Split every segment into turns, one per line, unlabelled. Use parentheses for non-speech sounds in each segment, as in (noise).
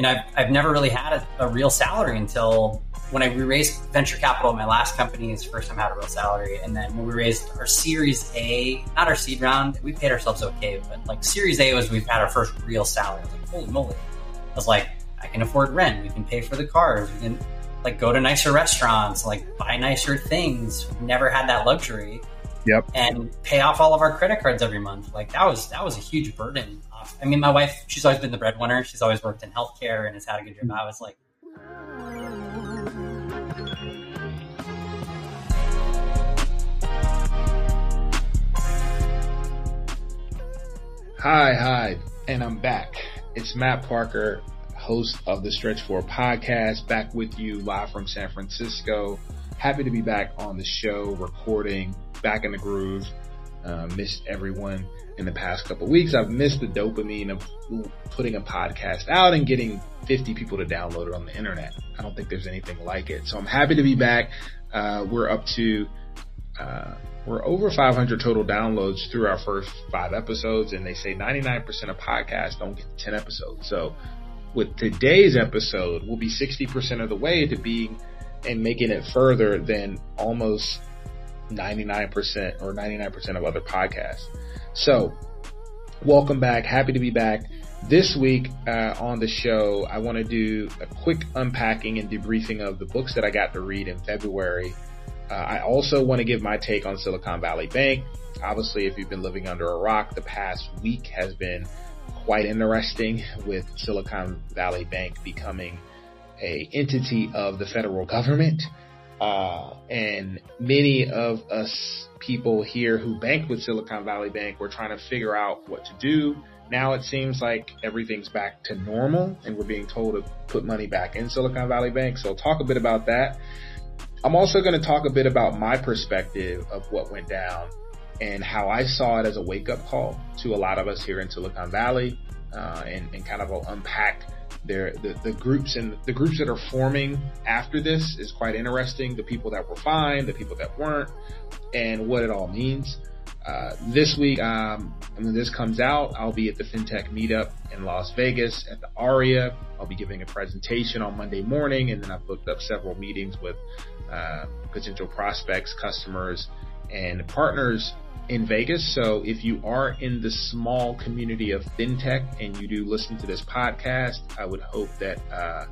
and I've, I've never really had a, a real salary until when I raised venture capital, my last company is first time I had a real salary. And then when we raised our Series A, not our seed round, we paid ourselves okay, but like Series A was we've had our first real salary. Like, holy moly. I was like, I can afford rent. We can pay for the cars. We can like go to nicer restaurants, like buy nicer things. We've never had that luxury.
Yep.
And pay off all of our credit cards every month. Like that was that was a huge burden. I mean, my wife, she's always been the breadwinner. She's always worked in healthcare and has had a good job. I was like,
Hi, hi, and I'm back. It's Matt Parker, host of the Stretch Four podcast, back with you live from San Francisco. Happy to be back on the show, recording, back in the groove. Uh, missed everyone in the past couple weeks. I've missed the dopamine of putting a podcast out and getting 50 people to download it on the internet. I don't think there's anything like it. So I'm happy to be back. Uh, we're up to uh, we're over 500 total downloads through our first five episodes, and they say 99% of podcasts don't get 10 episodes. So with today's episode, we'll be 60% of the way to being and making it further than almost 99% or 99% of other podcasts. So welcome back. Happy to be back. This week uh, on the show, I want to do a quick unpacking and debriefing of the books that I got to read in February uh, I also want to give my take on Silicon Valley Bank. Obviously, if you've been living under a rock, the past week has been quite interesting with Silicon Valley Bank becoming a entity of the federal government. Uh, and many of us people here who bank with Silicon Valley Bank were trying to figure out what to do. Now it seems like everything's back to normal and we're being told to put money back in Silicon Valley Bank. So I'll talk a bit about that. I'm also going to talk a bit about my perspective of what went down and how I saw it as a wake up call to a lot of us here in Silicon Valley, uh, and, and, kind of I'll unpack their the, the groups and the groups that are forming after this is quite interesting. The people that were fine, the people that weren't, and what it all means. Uh, this week, um, when this comes out, I'll be at the FinTech Meetup in Las Vegas at the Aria. I'll be giving a presentation on Monday morning, and then I've booked up several meetings with uh, potential prospects, customers, and partners in Vegas. So if you are in the small community of fintech and you do listen to this podcast, I would hope that uh,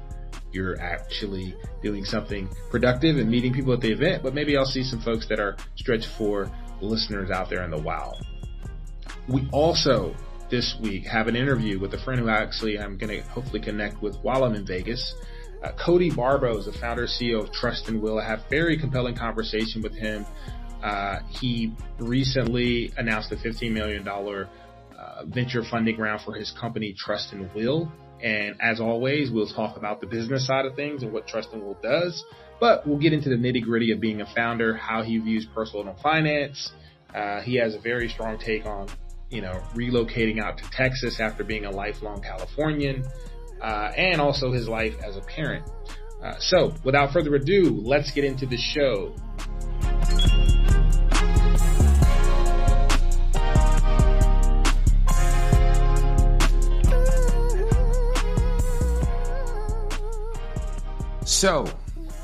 you're actually doing something productive and meeting people at the event. But maybe I'll see some folks that are Stretch Four listeners out there in the wild. We also this week have an interview with a friend who actually I'm going to hopefully connect with while I'm in Vegas. Uh, Cody Barbo is the founder CEO of Trust and Will. I have very compelling conversation with him. Uh, he recently announced a $15 million uh, venture funding round for his company, Trust and Will. And as always, we'll talk about the business side of things and what Trust and Will does. But we'll get into the nitty gritty of being a founder, how he views personal finance. Uh, he has a very strong take on, you know, relocating out to Texas after being a lifelong Californian uh, and also his life as a parent. Uh, so, without further ado, let's get into the show. So,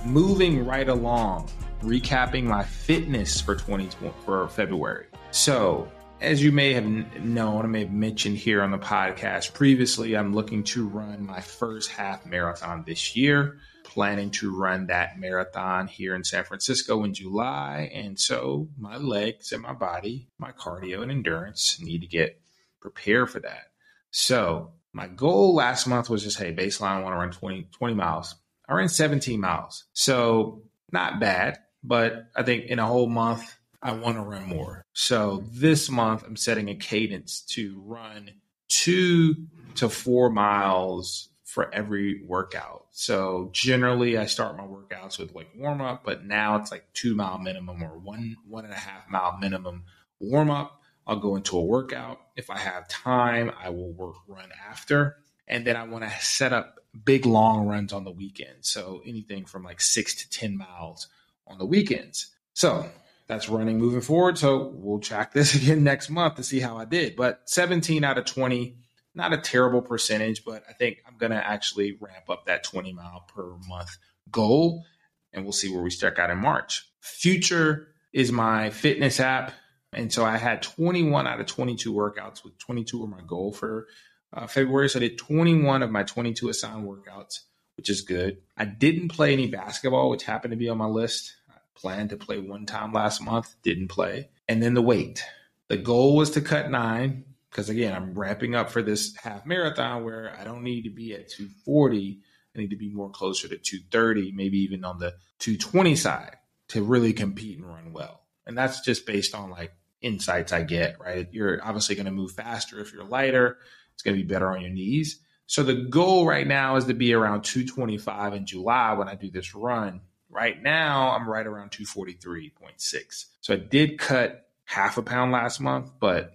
moving right along, recapping my fitness for 2020 for February. So, as you may have known, I may have mentioned here on the podcast previously, I'm looking to run my first half marathon this year. Planning to run that marathon here in San Francisco in July. And so my legs and my body, my cardio and endurance need to get prepared for that. So my goal last month was just, hey, baseline, I want to run 20, 20 miles. I ran 17 miles. So not bad, but I think in a whole month, I want to run more. So this month, I'm setting a cadence to run two to four miles for every workout. So generally, I start my workouts with like warm up, but now it's like two mile minimum or one one and a half mile minimum warm up. I'll go into a workout. If I have time, I will work run after. And then I want to set up big long runs on the weekend. So anything from like six to 10 miles on the weekends. So that's running moving forward. So we'll track this (laughs) again next month to see how I did. But 17 out of 20 not a terrible percentage, but I think I'm going to actually ramp up that 20 mile per month goal and we'll see where we strike out in March. Future is my fitness app. And so I had 21 out of 22 workouts with 22 were my goal for uh, February. So I did 21 of my 22 assigned workouts, which is good. I didn't play any basketball, which happened to be on my list. I planned to play one time last month, didn't play. And then the weight. The goal was to cut nine because again, I'm ramping up for this half marathon where I don't need to be at 240. I need to be more closer to 230, maybe even on the 220 side to really compete and run well. And that's just based on like insights I get, right? You're obviously going to move faster if you're lighter. It's going to be better on your knees. So the goal right now is to be around 225 in July when I do this run. Right now, I'm right around 243.6. So I did cut half a pound last month, but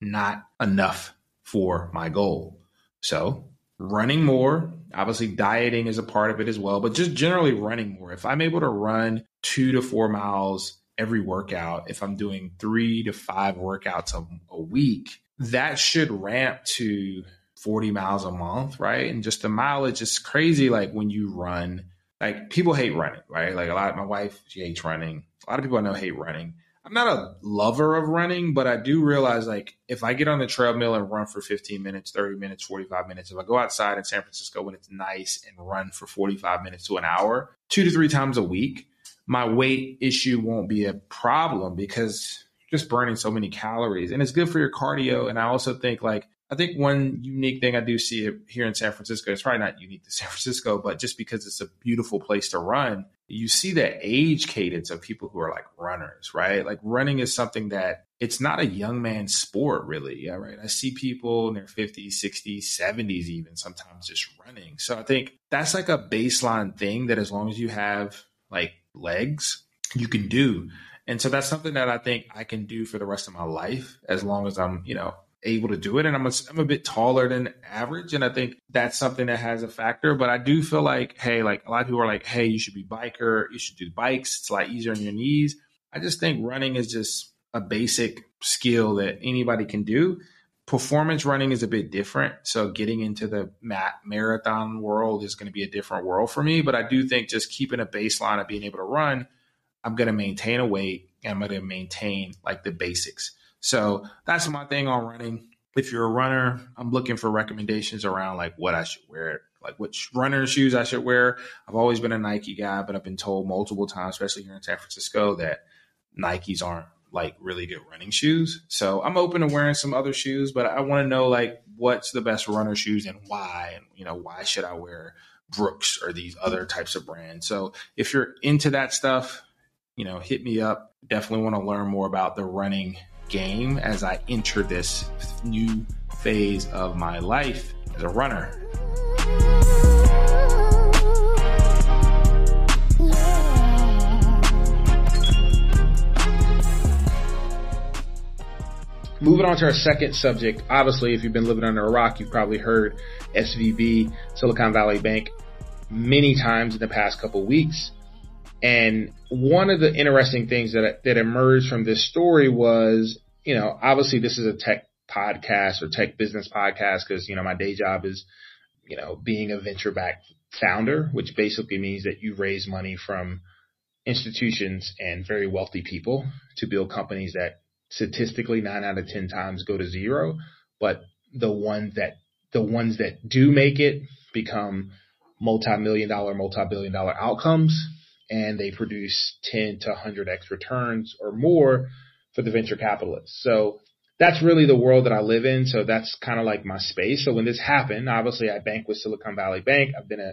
not enough for my goal. So running more, obviously dieting is a part of it as well, but just generally running more. If I'm able to run two to four miles every workout, if I'm doing three to five workouts a, a week, that should ramp to 40 miles a month, right? And just the mileage is crazy. Like when you run, like people hate running, right? Like a lot of my wife, she hates running. A lot of people I know hate running. I'm not a lover of running, but I do realize like if I get on the treadmill and run for 15 minutes, 30 minutes, 45 minutes, if I go outside in San Francisco when it's nice and run for 45 minutes to an hour, two to three times a week, my weight issue won't be a problem because just burning so many calories and it's good for your cardio. And I also think like I think one unique thing I do see here in San Francisco, it's probably not unique to (laughs) San Francisco, but just because it's a beautiful place to run, you see the age cadence of people who are like runners, right? Like running is something that it's not a young man's sport, really. Yeah, right. I see people in their 50s, 60s, 70s, even sometimes just running. So I think that's like a baseline thing that as long as you have like legs, you can do. And so that's something that I think I can do for the rest of my life as long as I'm, you know, able to do it. And I'm a, I'm a bit taller than average. And I think that's something that has a factor. But I do feel like, hey, like a lot of people are like, hey, you should be biker. You should do bikes. It's a lot easier on your knees. I just think running is just a basic skill that anybody can do. Performance running is a bit different. So getting into the mat marathon world is going to be a different world for me. But I do think just keeping a baseline of being able to run, I'm going to maintain a weight and I'm going to maintain like the basics. So that's my thing on running. If you're a runner, I'm looking for recommendations around like what I should wear, like which runner shoes I should wear. I've always been a Nike guy, but I've been told multiple times, especially here in San Francisco, that Nikes aren't like really good running shoes. So I'm open to wearing some other shoes, but I want to know like what's the best runner shoes and why, and you know why should I wear Brooks or these other types of brands. So if you're into that stuff, you know, hit me up. Definitely want to learn more about the running game as I enter this new phase of my life as a runner. Moving on to our second subject. Obviously, if you've been living under a rock, you've probably heard SVB, Silicon Valley Bank, many times in the past couple weeks. And one of the interesting things that that emerged from this story was, you know, obviously this is a tech podcast or tech business podcast because you know my day job is, you know, being a venture backed founder, which basically means that you raise money from institutions and very wealthy people to build companies that statistically nine out of ten times go to zero, but the ones that the ones that do make it become multi-million dollar, multi-billion dollar outcomes and they produce 10 to 100x returns or more for the venture capitalists. So that's really the world that I live in. So that's kind of like my space. So when this happened, obviously I bank with Silicon Valley Bank. I've been a,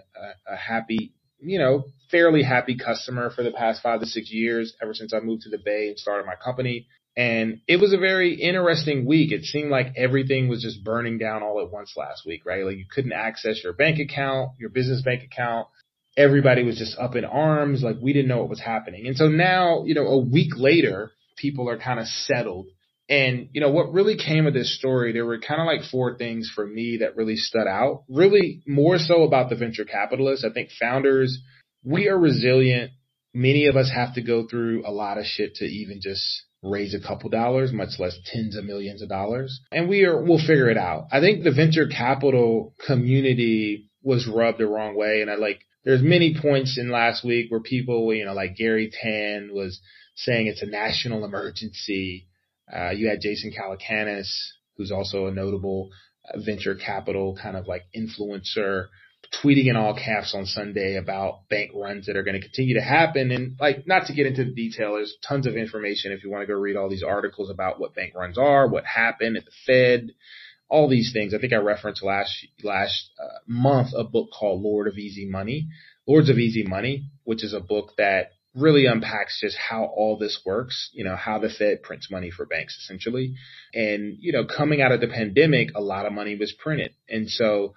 a, a happy, you know, fairly happy customer for the past five to six years, ever since I moved to the Bay and started my company. And it was a very interesting week. It seemed like everything was just burning down all at once last week, right? Like you couldn't access your bank account, your business bank account everybody was just up in arms. Like we didn't know what was happening. And so now, you know, a week later, people are kind of settled. And, you know, what really came of this story, there were kind of like four things for me that really stood out. Really more so about the venture capitalists. I think founders, we are resilient. Many of us have to go through a lot of shit to even just raise a couple dollars, much less tens of millions of dollars. And we are, we'll figure it out. I think the venture capital community was rubbed the wrong way. And I like, there's many points in last week where people, you know, like Garry Tan was saying it's a national emergency. Uh, you had Jason Calacanis, who's also a notable uh, venture capital kind of like influencer tweeting in all caps on Sunday about bank runs that are going to continue to happen. And like, not to get into the detail, there's tons of information if you want to go read all these articles about what bank runs are, what happened at the Fed, all these things. I think I referenced last, last uh, month a book called Lord of Easy Money, Lords of Easy Money, which is a book that really unpacks just how all this works, you know, how the Fed prints money for banks essentially. And, you know, coming out of the pandemic, a lot of money was printed. And so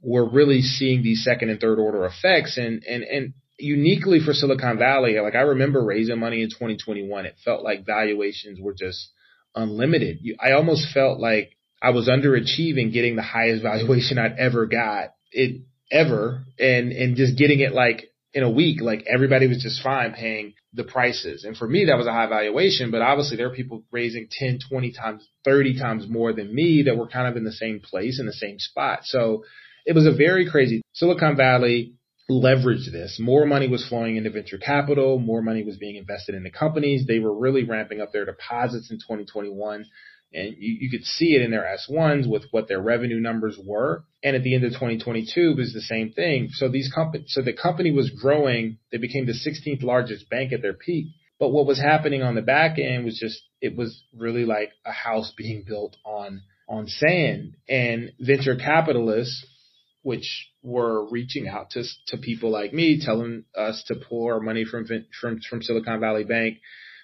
we're really seeing these second and third order effects and, and, and uniquely for Silicon Valley, like I remember raising money in 2021. It felt like valuations were just unlimited. I almost felt like I was underachieving getting the highest valuation I'd ever got it ever and, and just getting it like in a week, like everybody was just fine paying the prices. And for me, that was a high valuation, but obviously there are people raising 10, 20 times, 30 times more than me that were kind of in the same place in the same spot. So it was a very crazy Silicon Valley leveraged this. More money was flowing into venture capital. More money was being invested into companies. They were really ramping up their deposits in 2021. And you, you could see it in their S1s with what their revenue numbers were. And at the end of 2022 it was the same thing. So these companies, so the company was growing. They became the 16th largest bank at their peak. But what was happening on the back end was just, it was really like a house being built on, on sand and venture capitalists which were reaching out to to people like me, telling us to pull our money from from from Silicon Valley Bank,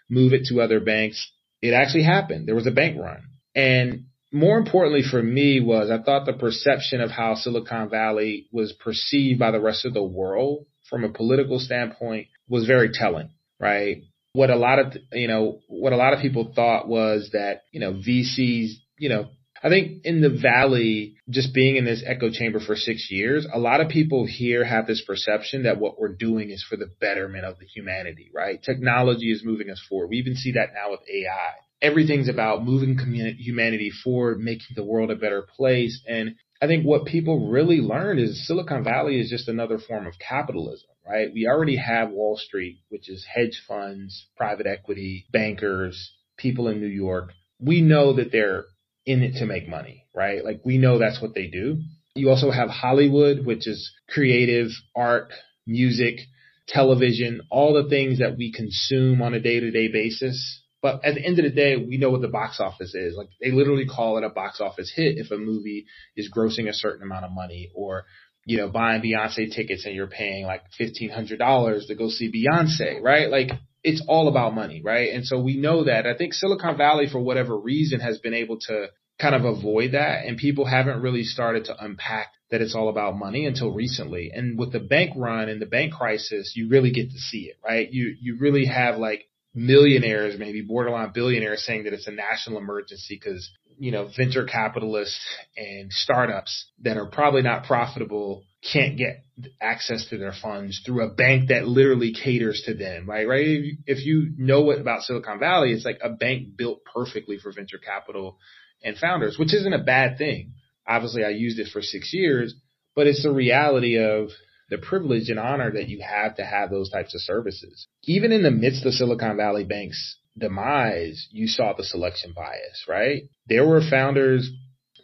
move it to other banks. It actually happened. There was a bank run, and more importantly for me was I thought the perception of how Silicon Valley was perceived by the rest of the world from a political standpoint was very telling, right? What a lot of, you know, what a lot of people thought was that, you know, VCs, you know, I think in the valley, just being in this echo chamber for six years, a lot of people here have this perception that what we're doing is for the betterment of the humanity, right? Technology is moving us forward. We even see that now with AI. Everything's about moving humanity forward, making the world a better place. And I think what people really learned is Silicon Valley is just another form of capitalism, right? We already have Wall Street, which is hedge funds, private equity, bankers, people in New York. We know that they're in it to make money, right? Like we know that's what they do. You also have Hollywood, which is creative art, music, television, all the things that we consume on a day to day basis. But at the end of the day, we know what the box office is. Like they literally call it a box office hit if a movie is grossing a certain amount of money or, you know, buying Beyonce tickets and you're paying like $1,500 to go see Beyonce, right? Like it's all about money, right? And so we know that. I think Silicon Valley, for whatever reason, has been able to kind of avoid that. And people haven't really started to unpack that it's all about money until recently. And with the bank run and the bank crisis, you really get to see it, right? You, you really have like millionaires, maybe borderline billionaires saying that it's a national emergency because, you know, venture capitalists and startups that are probably not profitable can't get access to their funds through a bank that literally caters to them, right? Right. If you, know what about Silicon Valley, it's like a bank built perfectly for venture capital and founders, which isn't a bad thing. Obviously I used it for six years, but it's the reality of the privilege and honor that you have to have those types of services. Even in the midst of Silicon Valley Bank's demise, you saw the selection bias, right? There were founders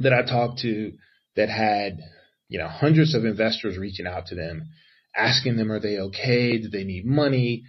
that I talked to that had, you know, hundreds of investors reaching out to them, asking them, are they okay? Do they need money?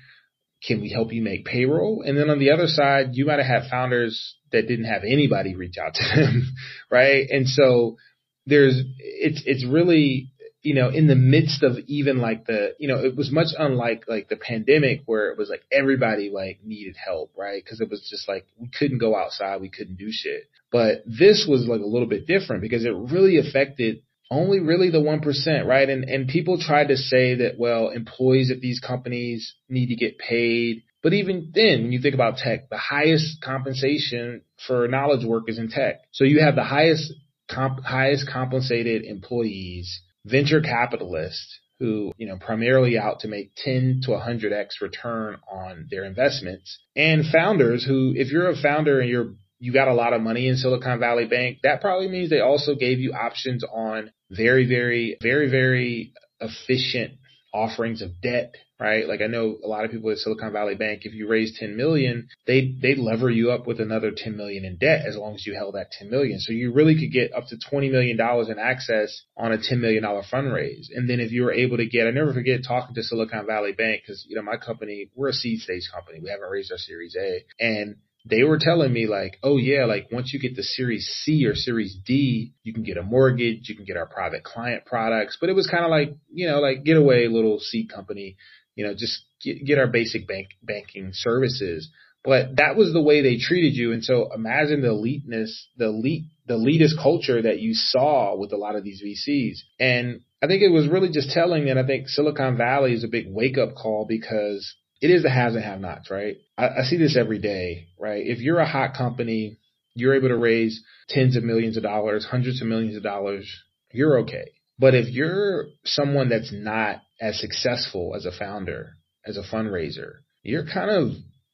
Can we help you make payroll? And then on the other side, you might have had founders that didn't have anybody reach out to (laughs) them, right? And so there's, it's, it's really you know, in the midst of even like the, you know, it was much unlike like the pandemic where it was like everybody like needed help, right? Cause it was just like we couldn't go outside. We couldn't do shit. But this was like a little bit different because it really affected only really the 1%, right? And, and people tried to say that, well, employees at these companies need to get paid. But even then, when you think about tech, the highest compensation for knowledge work is in tech. So you have the highest comp, highest compensated employees venture capitalists who, you know, primarily out to make 10 to 100x return on their investments and founders who, if you're a founder and you're you got a lot of money in Silicon Valley Bank, that probably means they also gave you options on very, very, very, very efficient offerings of debt, right? Like I know a lot of people at Silicon Valley Bank, if you raise 10 million, they they lever you up with another 10 million in debt as long as you held that 10 million. So you really could get up to 20 million dollars in access on a 10 million dollar fundraise. And then if you were able to get, I never forget talking to Silicon Valley Bank because you know my company, we're a seed stage company, we haven't raised our Series A, and they were telling me like, oh yeah, like once you get the series C or series D, you can get a mortgage, you can get our private client products. But it was kind of like, you know, like get away little seed company, you know, just get, get our basic bank banking services. But that was the way they treated you. And so imagine the eliteness, the elite, the elitist culture that you saw with a lot of these VCs. And I think it was really just telling that I think Silicon Valley is a big wake up call because it is the haves and have nots, right? I, I see this every day, right? If you're a hot company, you're able to raise tens of millions of dollars, hundreds of millions of dollars, you're okay. But if you're someone that's not as successful as a founder, as a fundraiser, you're kind of,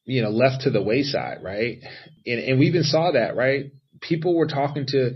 you know, left to the wayside, right? And, and we even saw that, right? People were talking to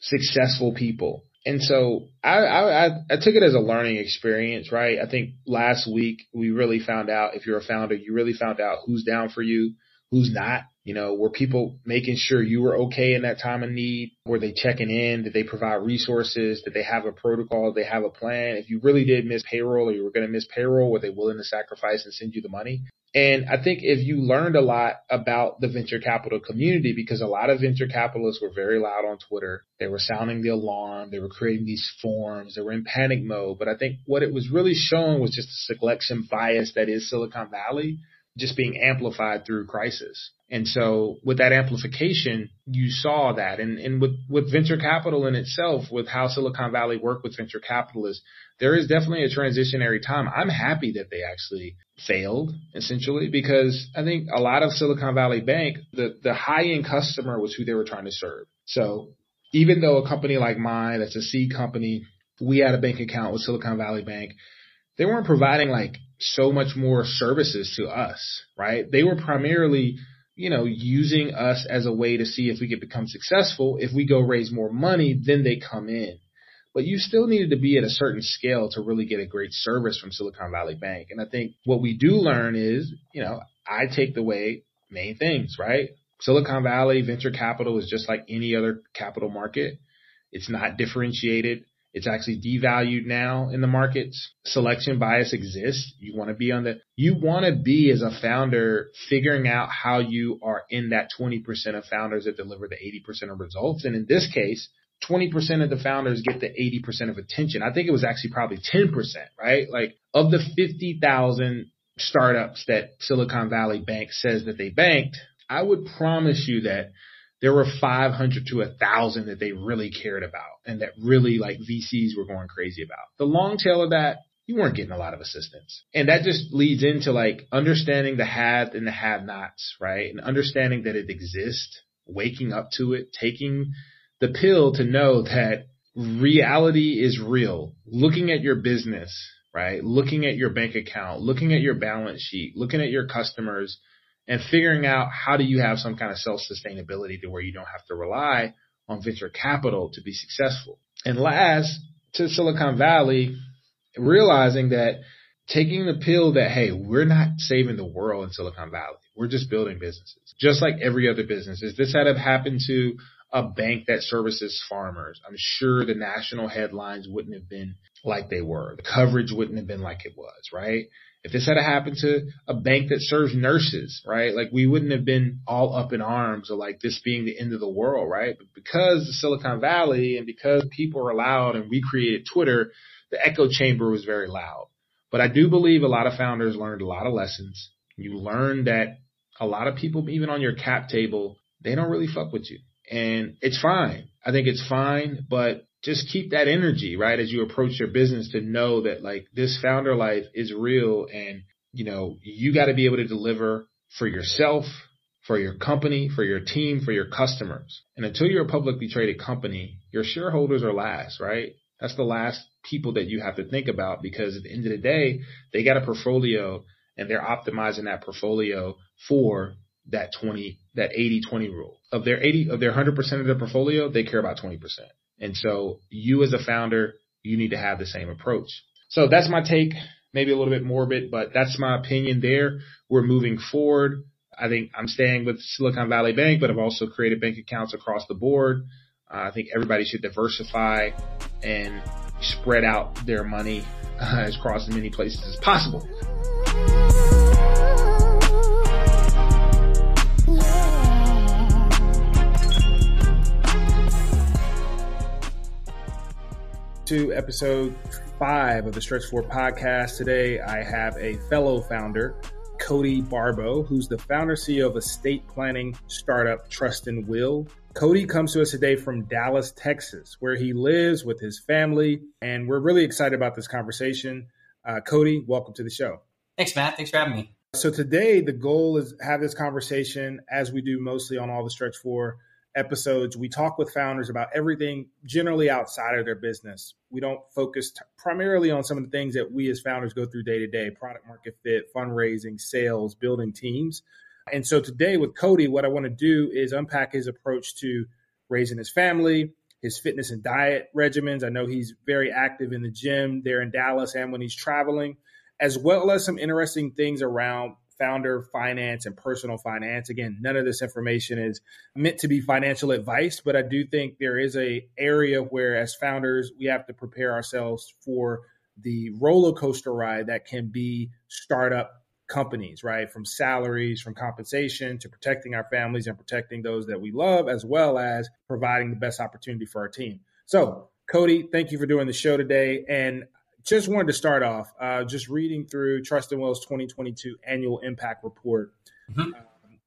successful people and so I, I, I took it as a learning experience, right? I think last week we really found out if you're a founder, you really found out who's down for you, who's not. You know, were people making sure you were okay in that time of need? Were they checking in? Did they provide resources? Did they have a protocol? Did they have a plan? If you really did miss payroll or you were going to miss payroll, were they willing to sacrifice and send you the money? And I think if you learned a lot about the venture capital community, because a lot of venture capitalists were very loud on Twitter, they were sounding the alarm, they were creating these forms, they were in panic mode. But I think what it was really showing was just the selection bias that is Silicon Valley just being amplified through crisis. And so with that amplification, you saw that. And, and with, with venture capital in itself, with how Silicon Valley worked with venture capitalists, there is definitely a transitionary time. I'm happy that they actually failed essentially because I think a lot of Silicon Valley Bank, the, the high end customer was who they were trying to serve. So even though a company like mine, that's a seed company, we had a bank account with Silicon Valley Bank, they weren't providing like so much more services to us, right? They were primarily, you know, using us as a way to see if we could become successful. If we go raise more money, then they come in. But you still needed to be at a certain scale to really get a great service from Silicon Valley Bank. And I think what we do learn is, you know, I take the way main things, right? Silicon Valley venture capital is just like any other capital market. It's not differentiated. It's actually devalued now in the markets. Selection bias exists. You want to be on the, you want to be as a founder figuring out how you are in that 20% of founders that deliver the 80% of results. And in this case, 20% of the founders get the 80% of attention. I think it was actually probably 10%, right? Like of the 50,000 startups that Silicon Valley Bank says that they banked, I would promise you that there were 500 to 1,000 that they really cared about and that really like VCs were going crazy about. The long tail of that, you weren't getting a lot of assistance. And that just leads into like understanding the have and the have nots, right? And understanding that it exists, waking up to it, taking the pill to know that reality is real. Looking at your business, right? Looking at your bank account, looking at your balance sheet, looking at your customers, and figuring out how do you have some kind of self sustainability to where you don't have to rely on venture capital to be successful. And last, to Silicon Valley, realizing that taking the pill that, hey, we're not saving the world in Silicon Valley. We're just building businesses, just like every other business. If this had happened to a bank that services farmers, I'm sure the national headlines wouldn't have been like they were. The coverage wouldn't have been like it was, right? If this had happened to a bank that serves nurses, right? Like we wouldn't have been all up in arms or like this being the end of the world, right? But because the Silicon Valley and because people are loud and we created Twitter, the echo chamber was very loud. But I do believe a lot of founders learned a lot of lessons. You learn that a lot of people, even on your cap table, they don't really fuck with you. And it's fine. I think it's fine, but just keep that energy, right? As you approach your business to know that like this founder life is real and, you know, you got to be able to deliver for yourself, for your company, for your team, for your customers. And until you're a publicly traded company, your shareholders are last, right? That's the last people that you have to think about because at the end of the day, they got a portfolio and they're optimizing that portfolio for that 20, that 80 20 rule. Of their 80, of their 100% of their portfolio, they care about 20%. And so you as a founder, you need to have the same approach. So that's my take, maybe a little bit morbid, but that's my opinion there. We're moving forward. I think I'm staying with Silicon Valley Bank, but I've also created bank accounts across the board. Uh, I think everybody should diversify and spread out their money (laughs) uh, across as many places as possible. To episode five of the Stretch Four podcast. Today, I have a fellow founder, Cody Barbo, who's the founder CEO of estate planning startup Trust and Will. Cody comes to us today from Dallas, Texas, where he lives with his family, and we're really excited about this conversation. Uh, Cody, welcome to the show.
Thanks, Matt. Thanks for having me.
So today, the goal is have this conversation as we do mostly on all the Stretch Four episodes. We talk with founders about everything generally outside of their business. We don't focus t- primarily on some of the things that we as founders go through day to day: product market fit, fundraising, sales, building teams. And so today with Cody, what I want to do is unpack his approach to raising his family, his fitness and diet regimens. I know he's very active in the gym there in Dallas and when he's traveling, as well as some interesting things around founder finance and personal finance. Again, none of this information is meant to be financial advice, but I do think there is a area where as founders, we have to prepare ourselves for the roller coaster ride that can be startup companies, right? From salaries, from compensation to protecting our families and protecting those that we love, as well as providing the best opportunity for our team. So, Cody, thank you for doing the show today. And just wanted to start off uh, just reading through Trust and Will's 2022 annual impact report. Mm-hmm. Um,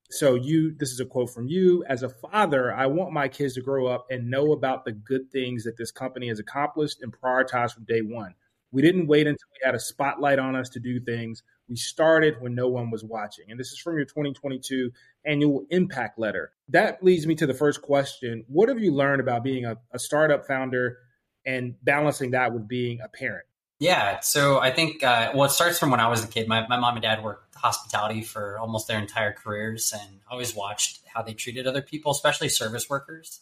so, you, this is a quote from you. As a father, I want my kids to grow up and know about the good things that this company has accomplished and prioritized from day one. We didn't wait until we had a spotlight on us to do things. We started when no one was watching. And this is from your 2022 annual impact letter. That leads me to the first question. What have you learned about being a, a startup founder and balancing that with being a parent?
Yeah, so I think uh, well, it starts from when I was a kid. My, my mom and dad worked hospitality for almost their entire careers, and I always watched how they treated other people, especially service workers.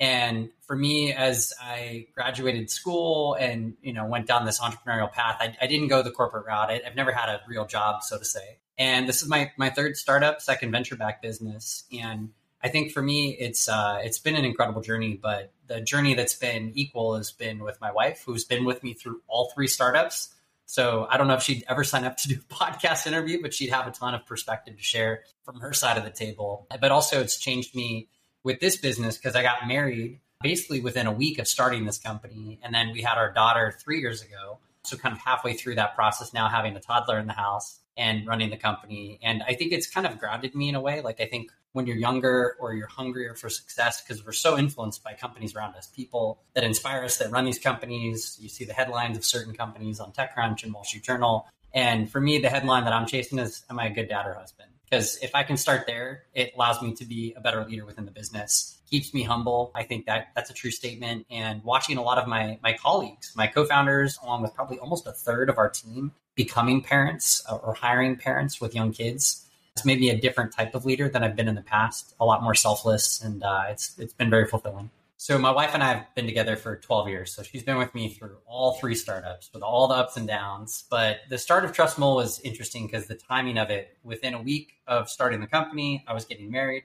And for me, as I graduated school and you know went down this entrepreneurial path, I, I didn't go the corporate route. I, have never had a real job, so to say. And this is my my third startup, second venture back business, and I think for me, it's uh, it's been an incredible journey. But the journey that's been equal has been with my wife, who's been with me through all three startups. So I don't know if she'd ever sign up to do a (laughs) podcast interview, but she'd have a ton of perspective to share from her side of the table. But also, it's changed me with this business because I got married basically within a week of starting this company. And then we had our daughter three years ago. So, kind of halfway through that process now, having a toddler in the house and running the company. And I think it's kind of grounded me in a way. Like, I think when you're younger or you're hungrier for success, because we're so influenced by companies around us, people that inspire us that run these companies. You see the headlines of certain companies on TechCrunch and Wall Street Journal. And for me, the headline that I'm chasing is Am I a good dad or husband? because if I can start there, it allows me to be a better leader within the business, keeps me humble. I think that that's a true statement. And watching a lot of my my colleagues, my co-founders, along with probably almost a third of our team becoming parents uh, or hiring parents with young kids, it's made me a different type of leader than I've been in the past. A lot more selfless, and uh, it's it's been very fulfilling. So my wife and I have been together for 12 years. So she's been with me through all three startups with all the ups and downs. But the start of Trust and Will was interesting because the timing of it, within a week of starting the company, I was getting married.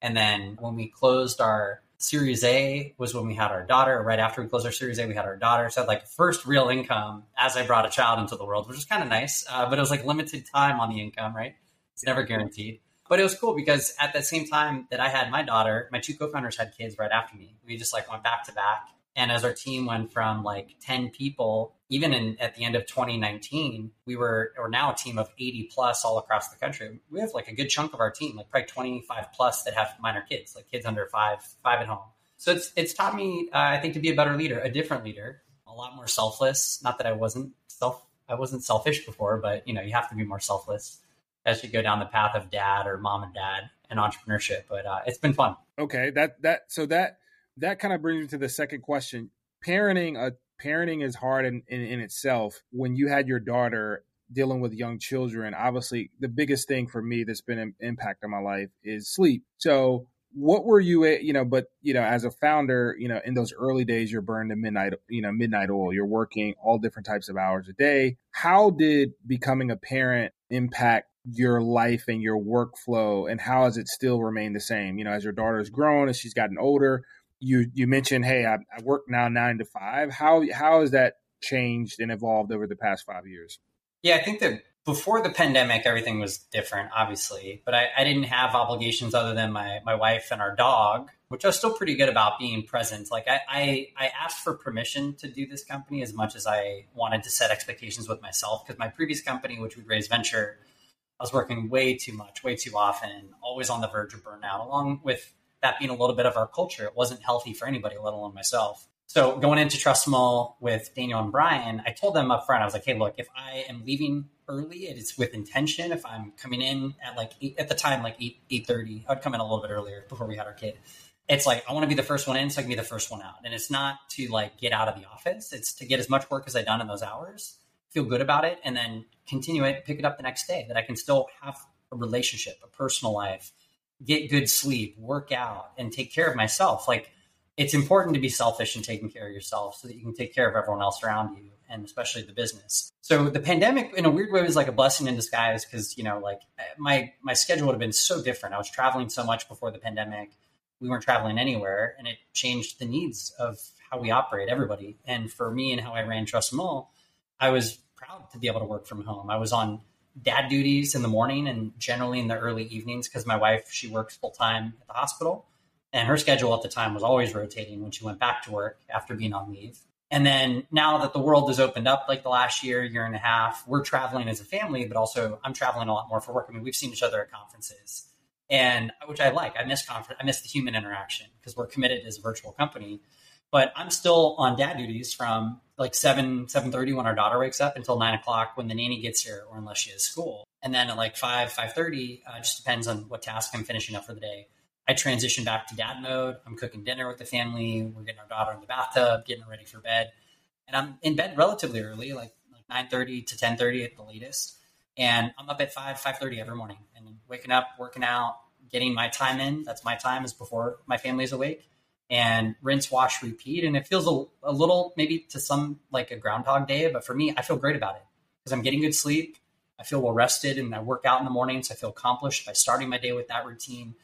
And then when we closed our Series A was when we had our daughter. Right after we closed our Series A, we had our daughter. So I had like first real income as I brought a child into the world, which was kind of nice. Uh, but it was like limited time on the income, right? It's never guaranteed. But it was cool because at the same time that I had my daughter, my two co-founders had kids right after me. We just like went back to back. And as our team went from like 10 people, even in at the end of 2019, we were or now a team of 80 plus all across the country. We have like a good chunk of our team, like probably 25 plus that have minor kids, like kids under five, five at home. So it's it's taught me, uh, I think, to be a better leader, a different leader, a lot more selfless. Not that I wasn't self, I wasn't selfish before, but you know, you have to be more selfless as you go down the path of dad or mom and dad and entrepreneurship. But uh, it's been fun.
Okay, that that so that that kind of brings me to the second question. Parenting a parenting is hard in, in, in itself. When you had your daughter dealing with young children, obviously the biggest thing for me that's been an impact on my life is sleep. So what were you you know but you know as a founder you know in those early days you're burned to midnight you know midnight oil you're working all different types of hours a day how did becoming a parent impact your life and your workflow and how has it still remained the same you know as your daughter's grown as she's gotten older you you mentioned hey I, I work now nine to five how how has that changed and evolved over the past five years
yeah i think that before the pandemic, everything was different, obviously, but I, I, didn't have obligations other than my, my wife and our dog, which I was still pretty good about being present. Like I, I, I asked for permission to do this company as much as I wanted to set expectations with myself. Cause my previous company, which we raised venture, I was working way too much, way too often, always on the verge of burnout, along with that being a little bit of our culture. It wasn't healthy for anybody, let alone myself. So going into Trust and Will with Daniel and Brian, I told them up front, I was like, hey, look, if I am leaving early, it is with intention. If I'm coming in at like eight, at the time, like eight eight thirty, I'd come in a little bit earlier before we had our kid. It's like I want to be the first one in, so I can be the first one out. And it's not to like get out of the office; it's to get as much work as I've done in those hours, feel good about it, and then continue it, pick it up the next day. That I can still have a relationship, a personal life, get good sleep, work out, and take care of myself. Like it's important to be selfish and taking care of yourself so that you can take care of everyone else around you and especially the business. So the pandemic in a weird way was like a blessing in disguise because, you know, like my my schedule would have been so different. I was traveling so much before the pandemic. We weren't traveling anywhere and it changed the needs of how we operate everybody. And for me and how I ran Trust and Will, I was proud to be able to work from home. I was on dad duties in the morning and generally in the early evenings because my wife, she works full time at the hospital and her schedule at the time was always rotating when she went back to work after being on leave. And then now that the world has opened up like the last year, year and a half, we're traveling as a family, but also I'm traveling a lot more for work. I mean, we've seen each other at conferences and which I like. I miss conference. I miss the human interaction because we're committed as a virtual company. But I'm still on dad duties from like seven, seven thirty when our daughter wakes up until nine o'clock when the nanny gets here, or unless she has school. And then at like five, five thirty, uh, just depends on what task I'm finishing up for the day. I transition back to dad mode. I'm cooking dinner with the family. We're getting our daughter in the bathtub, getting her ready for bed. And I'm in bed relatively early, like, like 9.30 to 10.30 at the latest. And I'm up at 5, 5.30 every morning and waking up, working out, getting my time in. That's my time is before my family is awake. And rinse, wash, repeat. And it feels a, a little, maybe to some like a groundhog day, but for me, I feel great about it because I'm getting good sleep. I feel well rested and I work out in the mornings. I feel accomplished by starting my day with that routine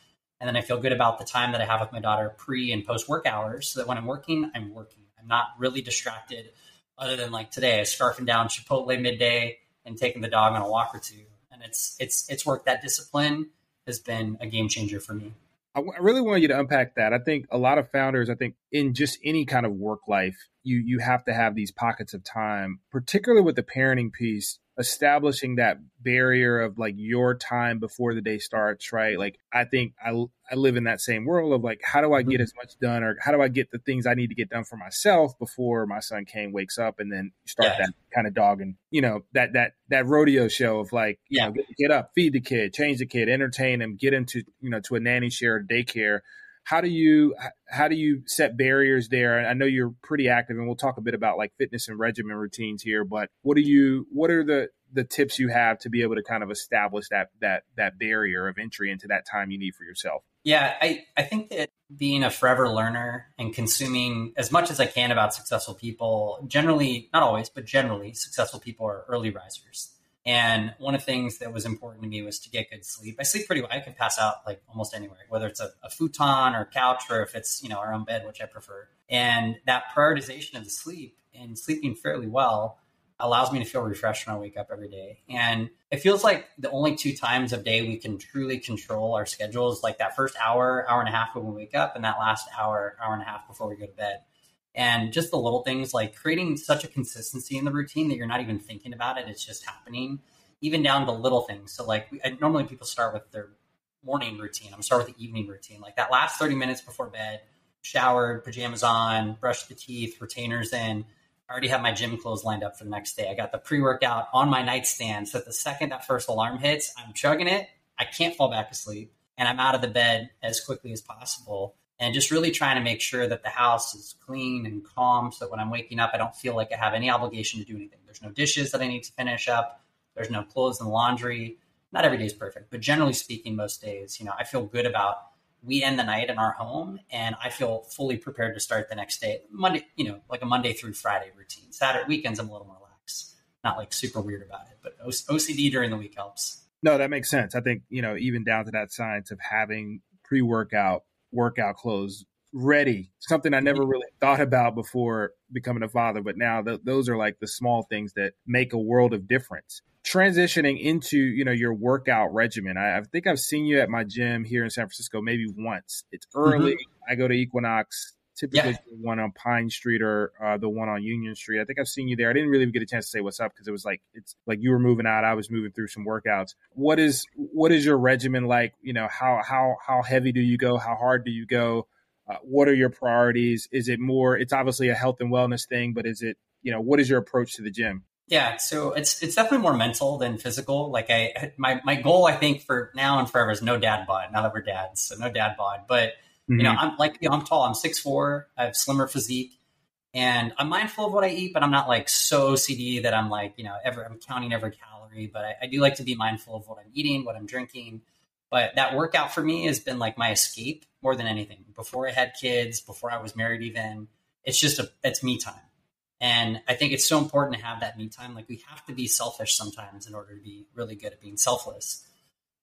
and then I feel good about the time that I have with my daughter pre and post work hours so that when I'm working, I'm working. I'm not really distracted other than like today, scarfing down Chipotle midday and taking the dog on a walk or two. And it's, it's, it's work that discipline has been a game changer for me.
I really want you to unpack that. I think a lot of founders, I think in just any kind of work life, you you have to have these pockets of time, particularly with the parenting piece establishing that barrier of like your time before the day starts, right? Like I think I I live in that same world of like how do I get mm-hmm. as much done or how do I get the things I need to get done for myself before my son Kane wakes up and then start yeah. that kind of dog and you know that that that rodeo show of like you yeah. know get, get up, feed the kid, change the kid, entertain him, get into you know to a nanny share or daycare how do you how do you set barriers there? I know you're pretty active and we'll talk a bit about like fitness and regimen routines here but what do you what are the the tips you have to be able to kind of establish that that that barrier of entry into that time you need for yourself?
Yeah i i think that being a forever learner and consuming as much as i can about successful people generally not always but generally successful people are early risers and one of the things that was important to me was to get good sleep. I sleep pretty well. I can pass out like almost anywhere, whether it's a, a futon or a couch or if it's, you know, our own bed, which I prefer. And that prioritization of the sleep and sleeping fairly well allows me to feel refreshed when I wake up every day. And it feels like the only two times of day we can truly control our schedules, like that first hour, hour and a half when we wake up, and that last hour, hour and a half before we go to bed and just the little things like creating such a consistency in the routine that you're not even thinking about it it's just happening even down to little things. So like normally people start with their morning routine. I'm start with the evening routine. Like that last 30 minutes before bed showered pajamas on brushed the teeth retainers in. I already have my gym clothes lined up for the next day. I got the pre-workout on my nightstand. So the second that first alarm hits i'm chugging it. I can't fall back asleep and i'm out of the bed as quickly as possible and just really trying to make sure that the house is clean and calm so that when I'm waking up, I don't feel like I have any obligation to do anything. There's no dishes that I need to finish up, there's no clothes and laundry. Not every day is perfect, but generally speaking, most days, you know, I feel good about we end the night in our home and I feel fully prepared to start the next day. Monday, you know, like a Monday through Friday routine. Saturday weekends, I'm a little more lax, not like super weird about it, but OCD during the week helps.
No, that makes sense. I think, you know, even down to that science of having pre workout, workout clothes ready, something I never really thought about before becoming a father, but now th- those are like the small things that make a world of difference. Transitioning into you know your workout regimen I, I, think i've seen you at my gym here in san francisco maybe once. It's early. Mm-hmm. i go to equinox typically yeah. the one on pine street or uh, the one on union street i think i've seen you there i didn't really get a chance to say what's up because it was like it's like you were moving out i was moving through some workouts what is what is your regimen like you know how how how heavy do you go how hard do you go uh, what are your priorities is it more it's obviously a health and wellness thing but is it you know what is your approach to the gym
yeah, so it's it's definitely more mental than physical. Like I my my goal I think for now and forever is no dad bod. Now that we're dads, so no dad bod. But mm-hmm. you know, mm-hmm. I'm like you know, I'm tall. I'm six four. I have slimmer physique, and I'm mindful of what I eat, but I'm not like so OCD that I'm like you know ever I'm counting every calorie. But I, I do like to be mindful of what I'm eating, what I'm drinking. But that workout for me has been like my escape more than anything. Before I had kids, before I was married, even it's just a it's me time and I think it's so important to have that me time. Like we have to be selfish sometimes in order to be really good at being selfless.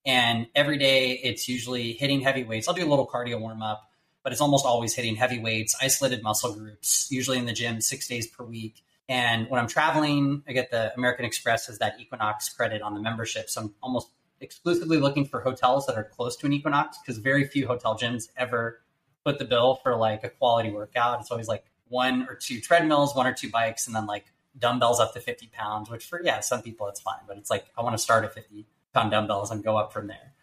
And every day it's usually hitting heavy weights. I'll do a little cardio warm up, but it's almost always hitting heavy weights, isolated muscle groups, usually in the gym six days per week. And when I'm traveling, I get the American Express as that Equinox credit on the membership. So I'm almost exclusively looking for hotels that are close to an Equinox because very few hotel gyms ever put the bill for like a quality workout. It's always like one or two treadmills, one or two bikes, and then like dumbbells up to 50 pounds, which for, yeah, some people it's fine, but it's like, I want to start at 50 pound dumbbells and go up from there.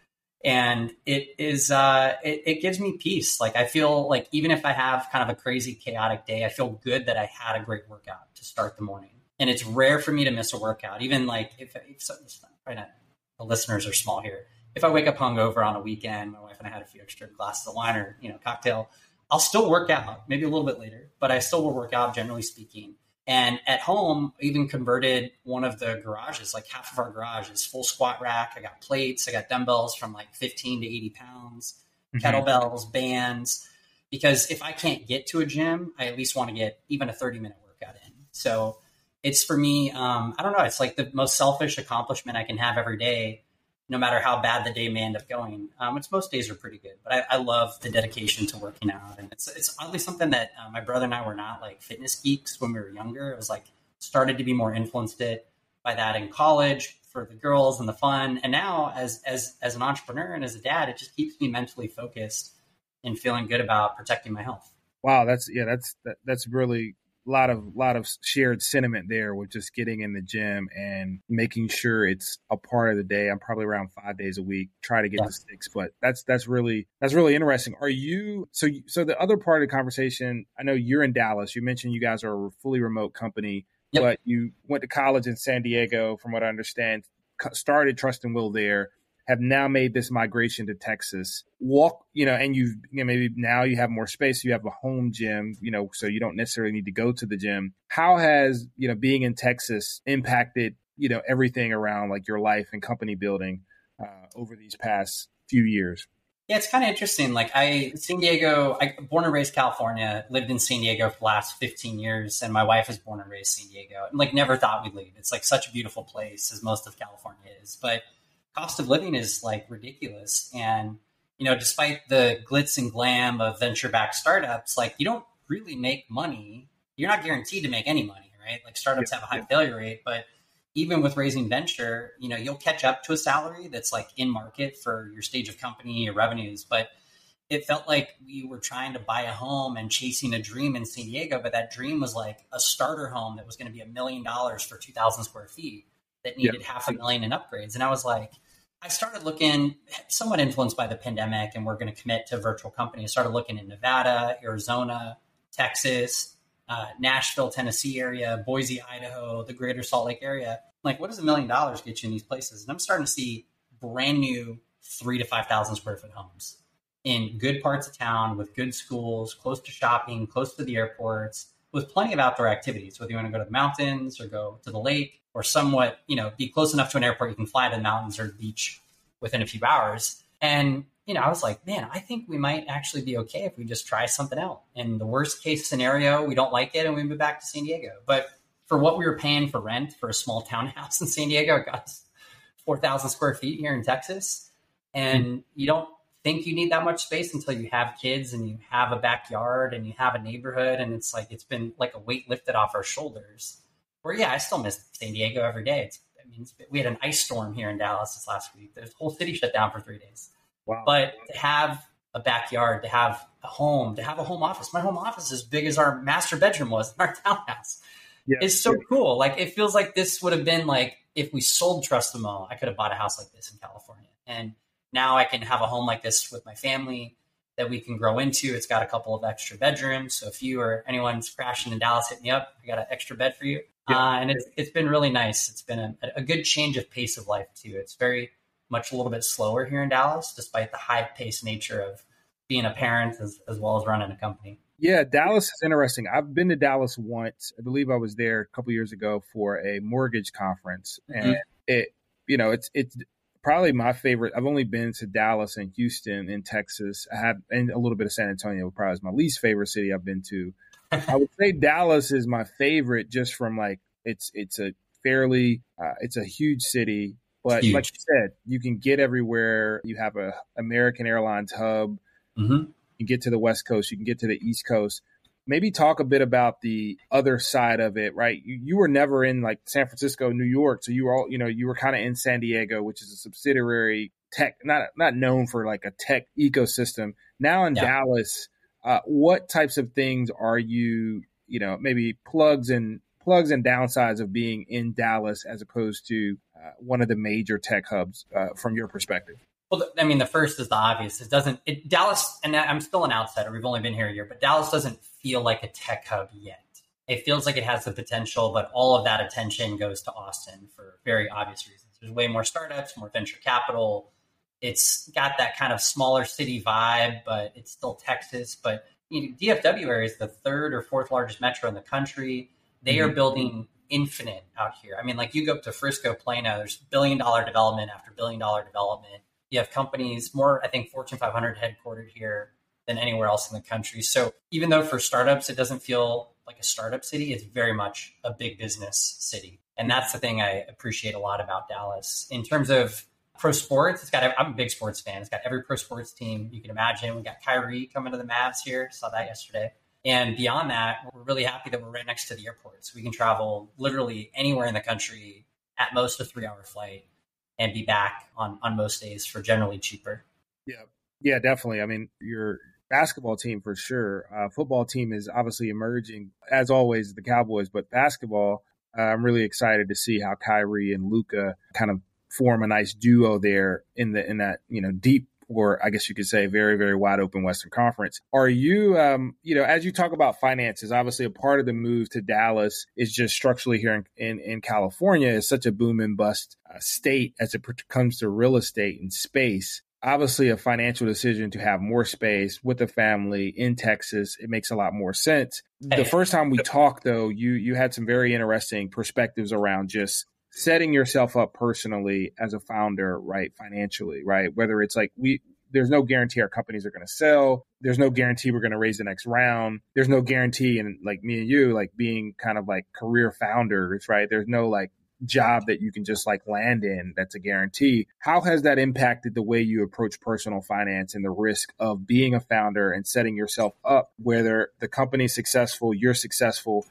And it is, uh, it, it gives me peace. Like I feel like even if I have kind of a crazy, chaotic day, I feel good that I had a great workout to start the morning. And it's rare for me to miss a workout. Even like if, if probably not, the listeners are small here. If I wake up hungover on a weekend, my wife and I had a few extra glasses of wine or, you know, cocktail, I'll still work out, maybe a little bit later, but I still will work out generally speaking. And at home, I even converted one of the garages, like half of our garage is full squat rack. I got plates, I got dumbbells from like 15 to 80 pounds, mm-hmm. kettlebells, bands. Because if I can't get to a gym, I at least want to get even a 30 minute workout in. So it's for me, um, I don't know, it's like the most selfish accomplishment I can have every day no matter how bad the day may end up going, um, which most days are pretty good. But I, I, love the dedication to working out, and it's it's oddly something that uh, my brother and I were not like fitness geeks when we were younger. It was like started to be more influenced it by that in college for the girls and the fun, and now as as as an entrepreneur and as a dad, it just keeps me mentally focused and feeling good about protecting my health.
Wow, that's yeah, that's that, that's really lot of lot of shared sentiment there with just getting in the gym and making sure it's a part of the day. I'm probably around five days a week, try to get yeah. to six, but that's that's really that's really interesting. Are you so so the other part of the conversation? I know you're in Dallas. You mentioned you guys are a fully remote company, yep. but you went to college in San Diego, from what I understand. Started Trust and Will there have now made this migration to Texas. Walk, you know, and you've you know, maybe now you have more space. You have a home gym, you know, so you don't necessarily need to go to the gym. How has you know being in Texas impacted you know everything around like your life and company building uh, over these past few years?
Yeah, it's kind of interesting. Like I, San Diego, I born and raised California, lived in San Diego for the last 15 years, and my wife is born and raised San Diego. And like never thought we'd leave. It's like such a beautiful place as most of California is. But cost of living is like ridiculous. And, you know, despite the glitz and glam of venture backed startups, like you don't really make money. You're not guaranteed to make any money, right? Like startups yeah. have a high failure rate, but even with raising venture, you know, you'll catch up to a salary that's like in market for your stage of company, your revenues. But it felt like we were trying to buy a home and chasing a dream in San Diego, but that dream was like a starter home that was going to be a million dollars for 2,000 square feet that needed yep. half a million in upgrades. And I was like, I started looking, somewhat influenced by the pandemic, and we're going to commit to virtual company. I started looking in Nevada, Arizona, Texas, uh, Nashville, Tennessee area, Boise, Idaho, the greater Salt Lake area. Like, what does a million dollars get you in these places? And I'm starting to see brand new three to 5,000 square foot homes. in good parts of town with good schools, close to shopping, close to the airports, with plenty of outdoor activities, whether you want to go to the mountains or go to the lake or somewhat, you know, be close enough to an airport you can fly to the mountains or the beach within a few hours. And, you know, I was like, man, I think we might actually be okay if we just try something out. In the worst case scenario, we don't like it and we move back to San Diego. But for what we were paying for rent for a small (laughs) townhouse in San Diego, it got 4,000 square feet here in Texas. And you don't think you need that much space until you have kids and you have a backyard and you have a neighborhood. And it's like, it's been like a weight lifted off our shoulders. Where, yeah, I still miss San Diego every day. It's, I mean, we had an ice storm here in Dallas this last week. The whole city shut down for three days. Wow. But to have a backyard, to have a home, to have a home office, my home office is as big as our master bedroom was in our (laughs) townhouse. Yeah, it's so yeah. cool. Like, it feels like this would have been like, if we sold Trust the Mo, I could have bought a house like this in California. And now I can have a home like this with my family that we can grow into. It's got a couple of extra bedrooms. So if you or anyone's crashing in Dallas, hit me up. I got an extra bed for you. Yeah. Uh, and it's, it's been really nice. It's been a, a good change of pace of life too. It's very much a little bit slower here in Dallas, despite the high pace nature of being a parent as, as well as running a company.
Yeah, Dallas is interesting. I've been to Dallas once. I believe I was there a couple years ago for a mortgage conference, mm-hmm. and it, you know, it's it's probably my favorite. I've only been to Dallas and Houston in Texas. I have, and a little bit of San Antonio. Probably is my least favorite city I've been to. I would say Dallas is my favorite, just from like it's it's a fairly uh, it's a huge city, but huge. like you said, you can get everywhere. You have a American Airlines hub. Mm-hmm. You can get to the West Coast. You can get to the East Coast maybe talk a bit about the other side of it, right? You, you were never in like San Francisco, New York, so you were all, you know, you were kind of in San Diego, which is a subsidiary tech, not not known for like a tech ecosystem. Now in yeah. Dallas, uh, what types of things are you, you know, maybe plugs and plugs and downsides of being in Dallas as opposed to uh, one of the major tech hubs uh, from your perspective?
Well, I mean, the first is the obvious. It doesn't. It, Dallas, and I'm still an outsider. We've only been here a year, but Dallas doesn't feel like a tech hub yet. It feels like it has the potential, but all of that attention goes to Austin for very obvious reasons. There's way more startups, more venture capital. It's got that kind of smaller city vibe, but it's still Texas. But you know, DFW area is the third or fourth largest metro in the country. They mm-hmm. are building infinite out here. I mean, like you go up to Frisco, Plano, there's billion dollar development after billion dollar development you have companies more, I think, Fortune 500 headquartered here than anywhere else in the country. So even though for startups it doesn't feel like a startup city, it's very much a big business city. And that's the thing I appreciate a lot about Dallas. In terms of pro sports, it's got I'm a big sports fan. It's got every pro sports team you can imagine. We got Kyrie coming to the Mavs here. Saw that yesterday. And beyond that, we're really happy that we're right next to the airport. So we can travel literally anywhere in the country at most a three hour flight and be back on on most days for generally cheaper.
Yeah, yeah, definitely. I mean, your basketball team for sure. Uh, football team is obviously emerging as always the Cowboys, but basketball. Uh, I'm really excited to see how Kyrie and Luka kind of form a nice duo there in the in that you know deep or I guess you could say very, very wide open Western Conference. Are you, um, you know, as you talk about finances, obviously a part of the move to Dallas is just structurally here in, in, in California is such a boom and bust uh, state as it comes to real estate and space. Obviously, a financial decision to have more space with a family in Texas, it makes a lot more sense. The first time we talked, though, you you had some very interesting perspectives around just setting yourself up personally as a founder, right? Financially, right? Whether it's like we, there's no guarantee our companies are going to sell. There's no guarantee we're going to raise the next round. There's no guarantee And like me and you, like being kind of like career founders, right? There's no like job that you can just like land in that's a guarantee. How has that impacted the way you approach personal finance and the risk of being a founder and setting yourself up, whether the company's successful, you're successful,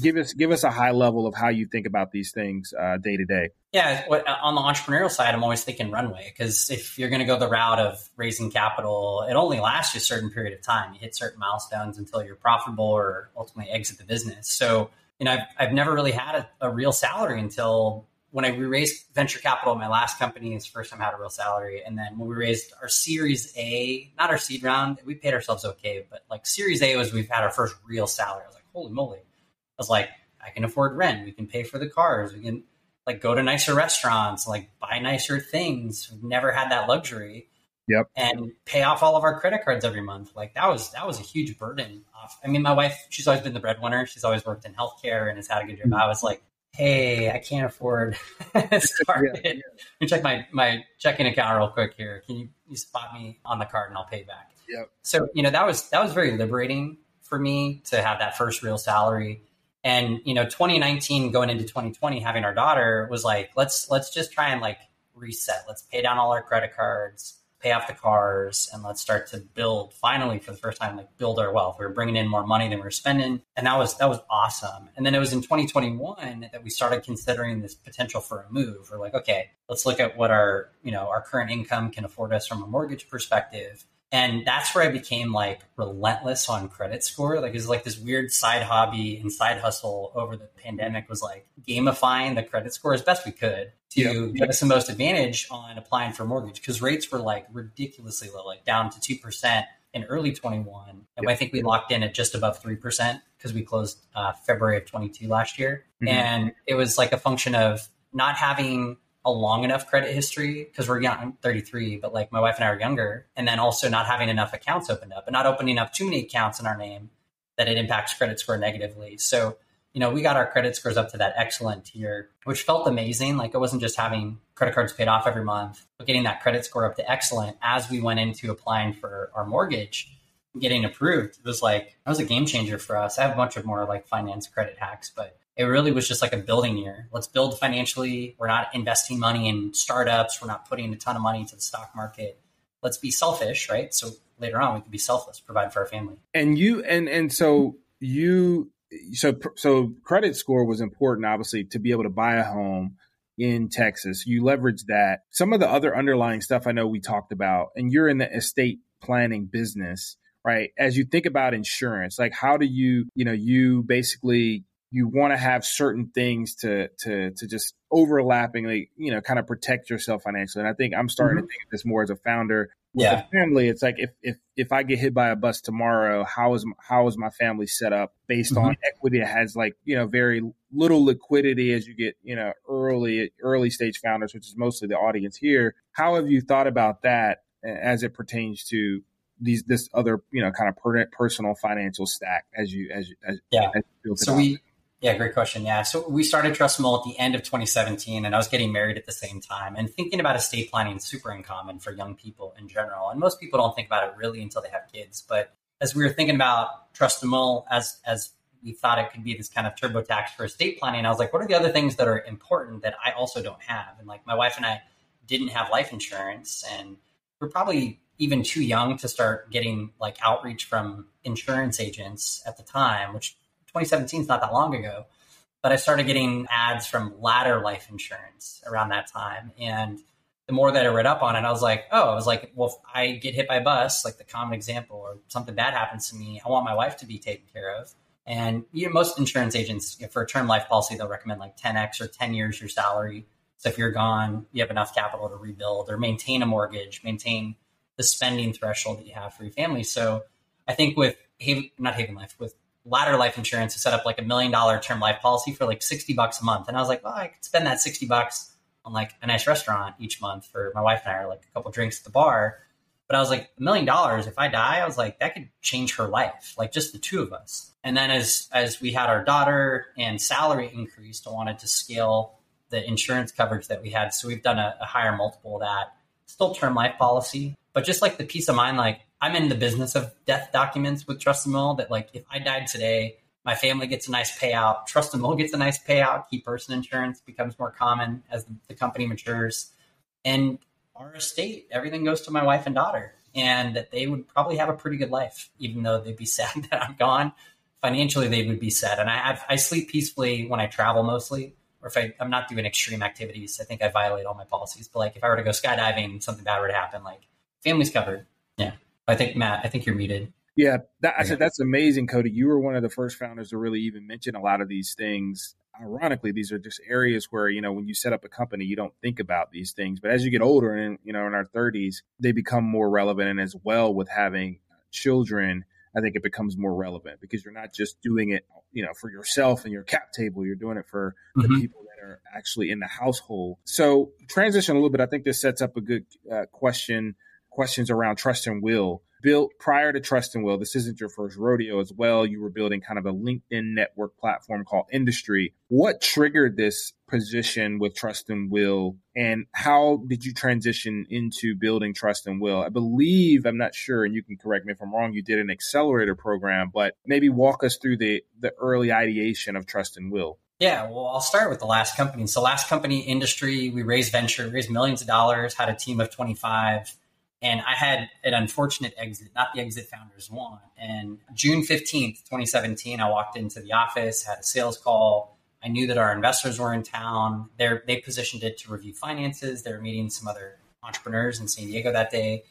give us give us a high level of how you think about these things uh, day to day.
Yeah, on the entrepreneurial side, I'm always thinking runway because if you're going to go the route of raising capital, it only lasts you a certain period of time. You hit certain milestones until you're profitable or ultimately exit the business. So, you know, I've, I've never really had a, a real salary until when I raised venture capital in my last company. It's first time I had a real salary, and then when we raised our Series A, not our seed round, we paid ourselves okay, but like Series A was we've had our first real salary. I was like, holy moly! Was like, I can afford rent. We can pay for the cars. We can like go to nicer restaurants, like buy nicer things. We've never had that luxury.
Yep.
And pay off all of our credit cards every month. Like that was that was a huge burden off. I mean, my wife, she's always been the breadwinner. She's always worked in healthcare and has had a good job. Mm-hmm. I was like, hey, I can't afford (laughs) Started. (laughs) Yeah, yeah. Let me check my, my checking account real quick here. Can you, you spot me on the card and I'll pay back?
Yep.
So, you know, that was that was very liberating for me to have that first real salary. And, you know, 2019 going into 2020, having our daughter was like, let's let's just try and like reset. Let's pay down all our credit cards pay off the cars and let's start to build finally for the first time like build our wealth. We were bringing in more money than we were spending and that was that was awesome. And then it was in 2021 that we started considering this potential for a move. We're like okay let's look at what our you know our current income can afford us from a mortgage perspective and that's where I became like relentless on credit score. Like it was like this weird side hobby and side hustle over the pandemic was like gamifying the credit score as best we could to yep. get us the most advantage on applying for mortgage because rates were like ridiculously low, like down to two percent in early 21. And yep. I think we locked in at just above 3% because we closed uh, February of 22 last year. Mm-hmm. And it was like a function of not having a long enough credit history because we're young, I'm 33, but like my wife and I are younger, and then also not having enough accounts opened up and not opening up too many accounts in our name that it impacts credit score negatively. So, you know, we got our credit scores up to that excellent tier, which felt amazing. Like it wasn't just having credit cards paid off every month, but getting that credit score up to excellent as we went into applying for our mortgage getting approved. It was like, that was a game changer for us. I have a bunch of more like finance credit hacks, but it really was just like a building year. Let's build financially. We're not investing money in startups. We're not putting a ton of money into the stock market. Let's be selfish, right? So later on, we can be selfless, provide for our family.
And you, and and so you, so so credit score was important, obviously, to be able to buy a home in Texas. You leverage that. Some of the other underlying stuff I know we talked about, and you're in the estate planning business right as you think about insurance like how do you you know you basically you want to have certain things to to to just overlappingly, you know, kind of protect yourself financially. And I think I'm starting mm-hmm. to think of this more as a founder. With yeah. a family, it's like if if if I get hit by a bus tomorrow, how is how is my family set up based mm-hmm. on equity that has like you know very little liquidity as you get you know early early stage founders, which is mostly the audience here. How have you thought about that as it pertains to these this other you know kind of per, personal financial stack as you as you as,
yeah as you so we yeah, great question. Yeah. So we started Trust and Will at the end of 2017, and I was getting married at the same time. And thinking about estate planning is super uncommon for young people in general. And most people don't think about it really until they have kids. But as we were thinking about Trust and Will, as as we thought it could be this kind of turbo tax for estate planning, I was like, what are the other things that are important that I also don't have? And like my wife and I didn't have life insurance, and we're probably even too young to start getting like outreach from insurance agents at the time, which 2017 is not that long ago, but I started getting ads from Ladder Life Insurance around that time. And the more that I read up on it, I was like, oh, I was like, well, if I get hit by a bus, like the common example, or something bad happens to me, I want my wife to be taken care of. And you know, most insurance agents, for a term life policy, they'll recommend like 10x or 10 years your salary. So if you're gone, you have enough capital to rebuild or maintain a mortgage, maintain the spending threshold that you have for your family. So I think with Haven, not Haven Life, with Ladder Life Insurance to set up like a million dollar term life policy for like 60 bucks a month. And I was like, well, I could spend that 60 bucks on like a nice restaurant each month for my wife and I, or like a couple drinks at the bar. But I was like, a million dollars, if I die, I was like, that could change her life, like just the two of us. And then as as we had our daughter and salary increased, I wanted to scale the insurance coverage that we had. So we've done a, a higher multiple of that. Still term life policy, but just like the peace of mind, like I'm in the business of death documents with Trust and Will that like if I died today, my family gets a nice payout. Trust and Will gets a nice payout. Key person insurance becomes more common as the company matures. And our estate, everything goes to my wife and daughter. And that they would probably have a pretty good life, even though they'd be (laughs) sad that I'm gone. Financially, they would be sad. And I I sleep peacefully when I travel mostly, or if I, I'm not doing extreme activities. I think I violate all my policies. But like if I were to go skydiving, something bad were to happen, like family's covered. Yeah. I think Matt, I think you're muted.
Yeah, that, I said that's amazing, Cody. You were one of the first founders to really even mention a lot of these things. Ironically, these are just areas where you know when you set up a company, you don't think about these things, but as you get older and you know in our 30s, they become more relevant. And as well with having children, I think it becomes more relevant because you're not just doing it, you know, for yourself and your cap table. You're doing it for mm-hmm. the people that are actually in the household. So transition a little bit. I think this sets up a good uh, question questions around trust and will. Built prior to Trust and Will, this isn't your first rodeo as well. You were building kind of a LinkedIn network platform called Industry. What triggered this position with Trust and Will, and how did you transition into building Trust and Will? I believe, I'm not sure, and you can correct me if I'm wrong, you did an accelerator program, but maybe walk us through the, the early ideation of Trust and Will.
Yeah, well, I'll start with the last company. So, last company, industry, we raised venture, raised millions of dollars, had a team of 25 and I had an unfortunate exit, not the exit founders want. And June 15th, 2017, I walked into the office, had a sales call. I knew that our investors were in town. They're, they positioned it to review finances. They were meeting some other entrepreneurs in San Diego that day.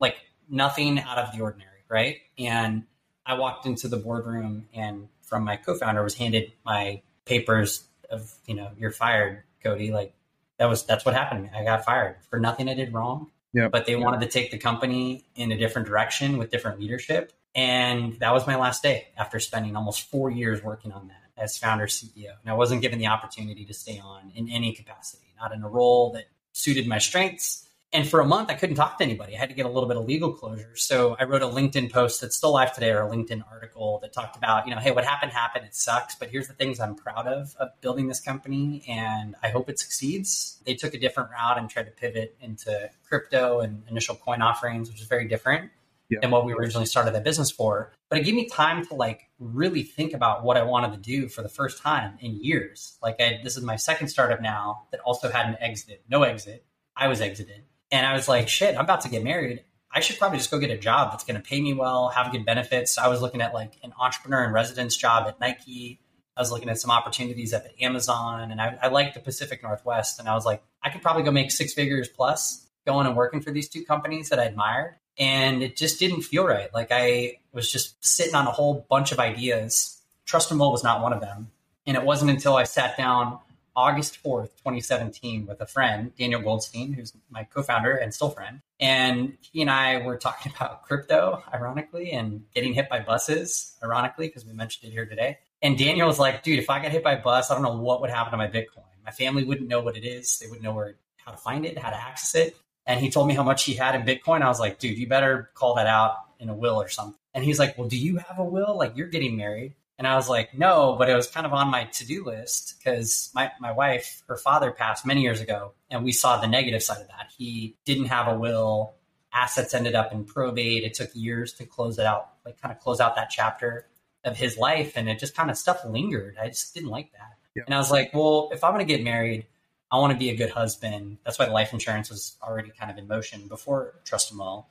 Like nothing out of the ordinary, right? And I walked into the boardroom and from my co-founder was handed my papers of, you know, you're fired, Cody. Like that was that's what happened. I got fired for nothing I did wrong.
Yep.
But they wanted to take the company in a different direction with different leadership. And that was my last day after spending almost four years working on that as founder CEO. And I wasn't given the opportunity to stay on in any capacity, not in a role that suited my strengths, and for a month, I couldn't talk to anybody. I had to get a little bit of legal closure. So I wrote a LinkedIn post that's still live today, or a LinkedIn article that talked about, you know, hey, what happened happened. It sucks, but here's the things I'm proud of of building this company, and I hope it succeeds. They took a different route and tried to pivot into crypto and initial coin offerings, which is very different yeah. than what we originally started that business for. But it gave me time to like really think about what I wanted to do for the first time in years. Like I, this is my second startup now that also had an exit, no exit. I was exited and I was like, shit, I'm about to get married. I should probably just go get a job that's going to pay me well, have good benefits. I was looking at like an entrepreneur in residence job at Nike. I was looking at some opportunities up at Amazon, and I, I like the Pacific Northwest. And I was like, I could probably go make six figures plus going and working for these two companies that I admired. And it just didn't feel right. Like I was just sitting on a whole bunch of ideas. Trust and Will was not one of them. And it wasn't until I sat down August 4th, 2017, with a friend, Daniel Goldstein, who's my co founder and still friend. And he and I were talking (laughs) about crypto, ironically, and getting hit by buses, ironically, because we mentioned it here today. And Daniel was like, dude, if I got hit by a bus, I don't know what would happen to my Bitcoin. My family wouldn't know what it is. They wouldn't know where, how to find it, how to access it. And he told me how much he had in Bitcoin. I was like, dude, you better call that out in a will or something. And he's like, well, do you have a will? Like, you're getting married. And I was like, no, but it was kind of on my to do list because my, my wife, her father passed many years ago, and we saw the negative side of that. He didn't have a will, assets ended up in probate. It took years to close it out, like kind of close out that chapter of his life. And it just kind of stuff lingered. I just didn't like that. Yeah. And I was like, well, if I'm going to get married, I want to be a good husband. That's why the life insurance was already kind of in motion before Trust and Will.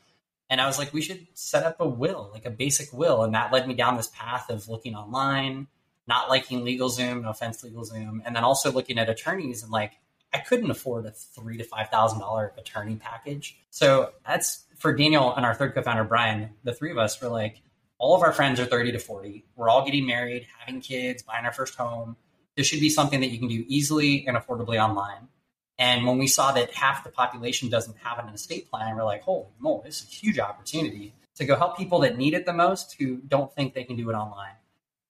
And I was like, we should set up a will, like a basic will. And that led me down this path of looking online, not liking LegalZoom, no offense, LegalZoom, and then also looking at attorneys and like, I couldn't afford a three to five thousand dollar attorney package. So that's for Daniel and our third co-founder Brian. The three of us were like, all of our friends are thirty to forty. We're all getting married, having kids, buying our first home. This should be something that you can do easily and affordably online. And when we saw that half the population doesn't have an estate plan, we're like, holy moly, this is a huge opportunity to go help people that need it the most who don't think they can do it online.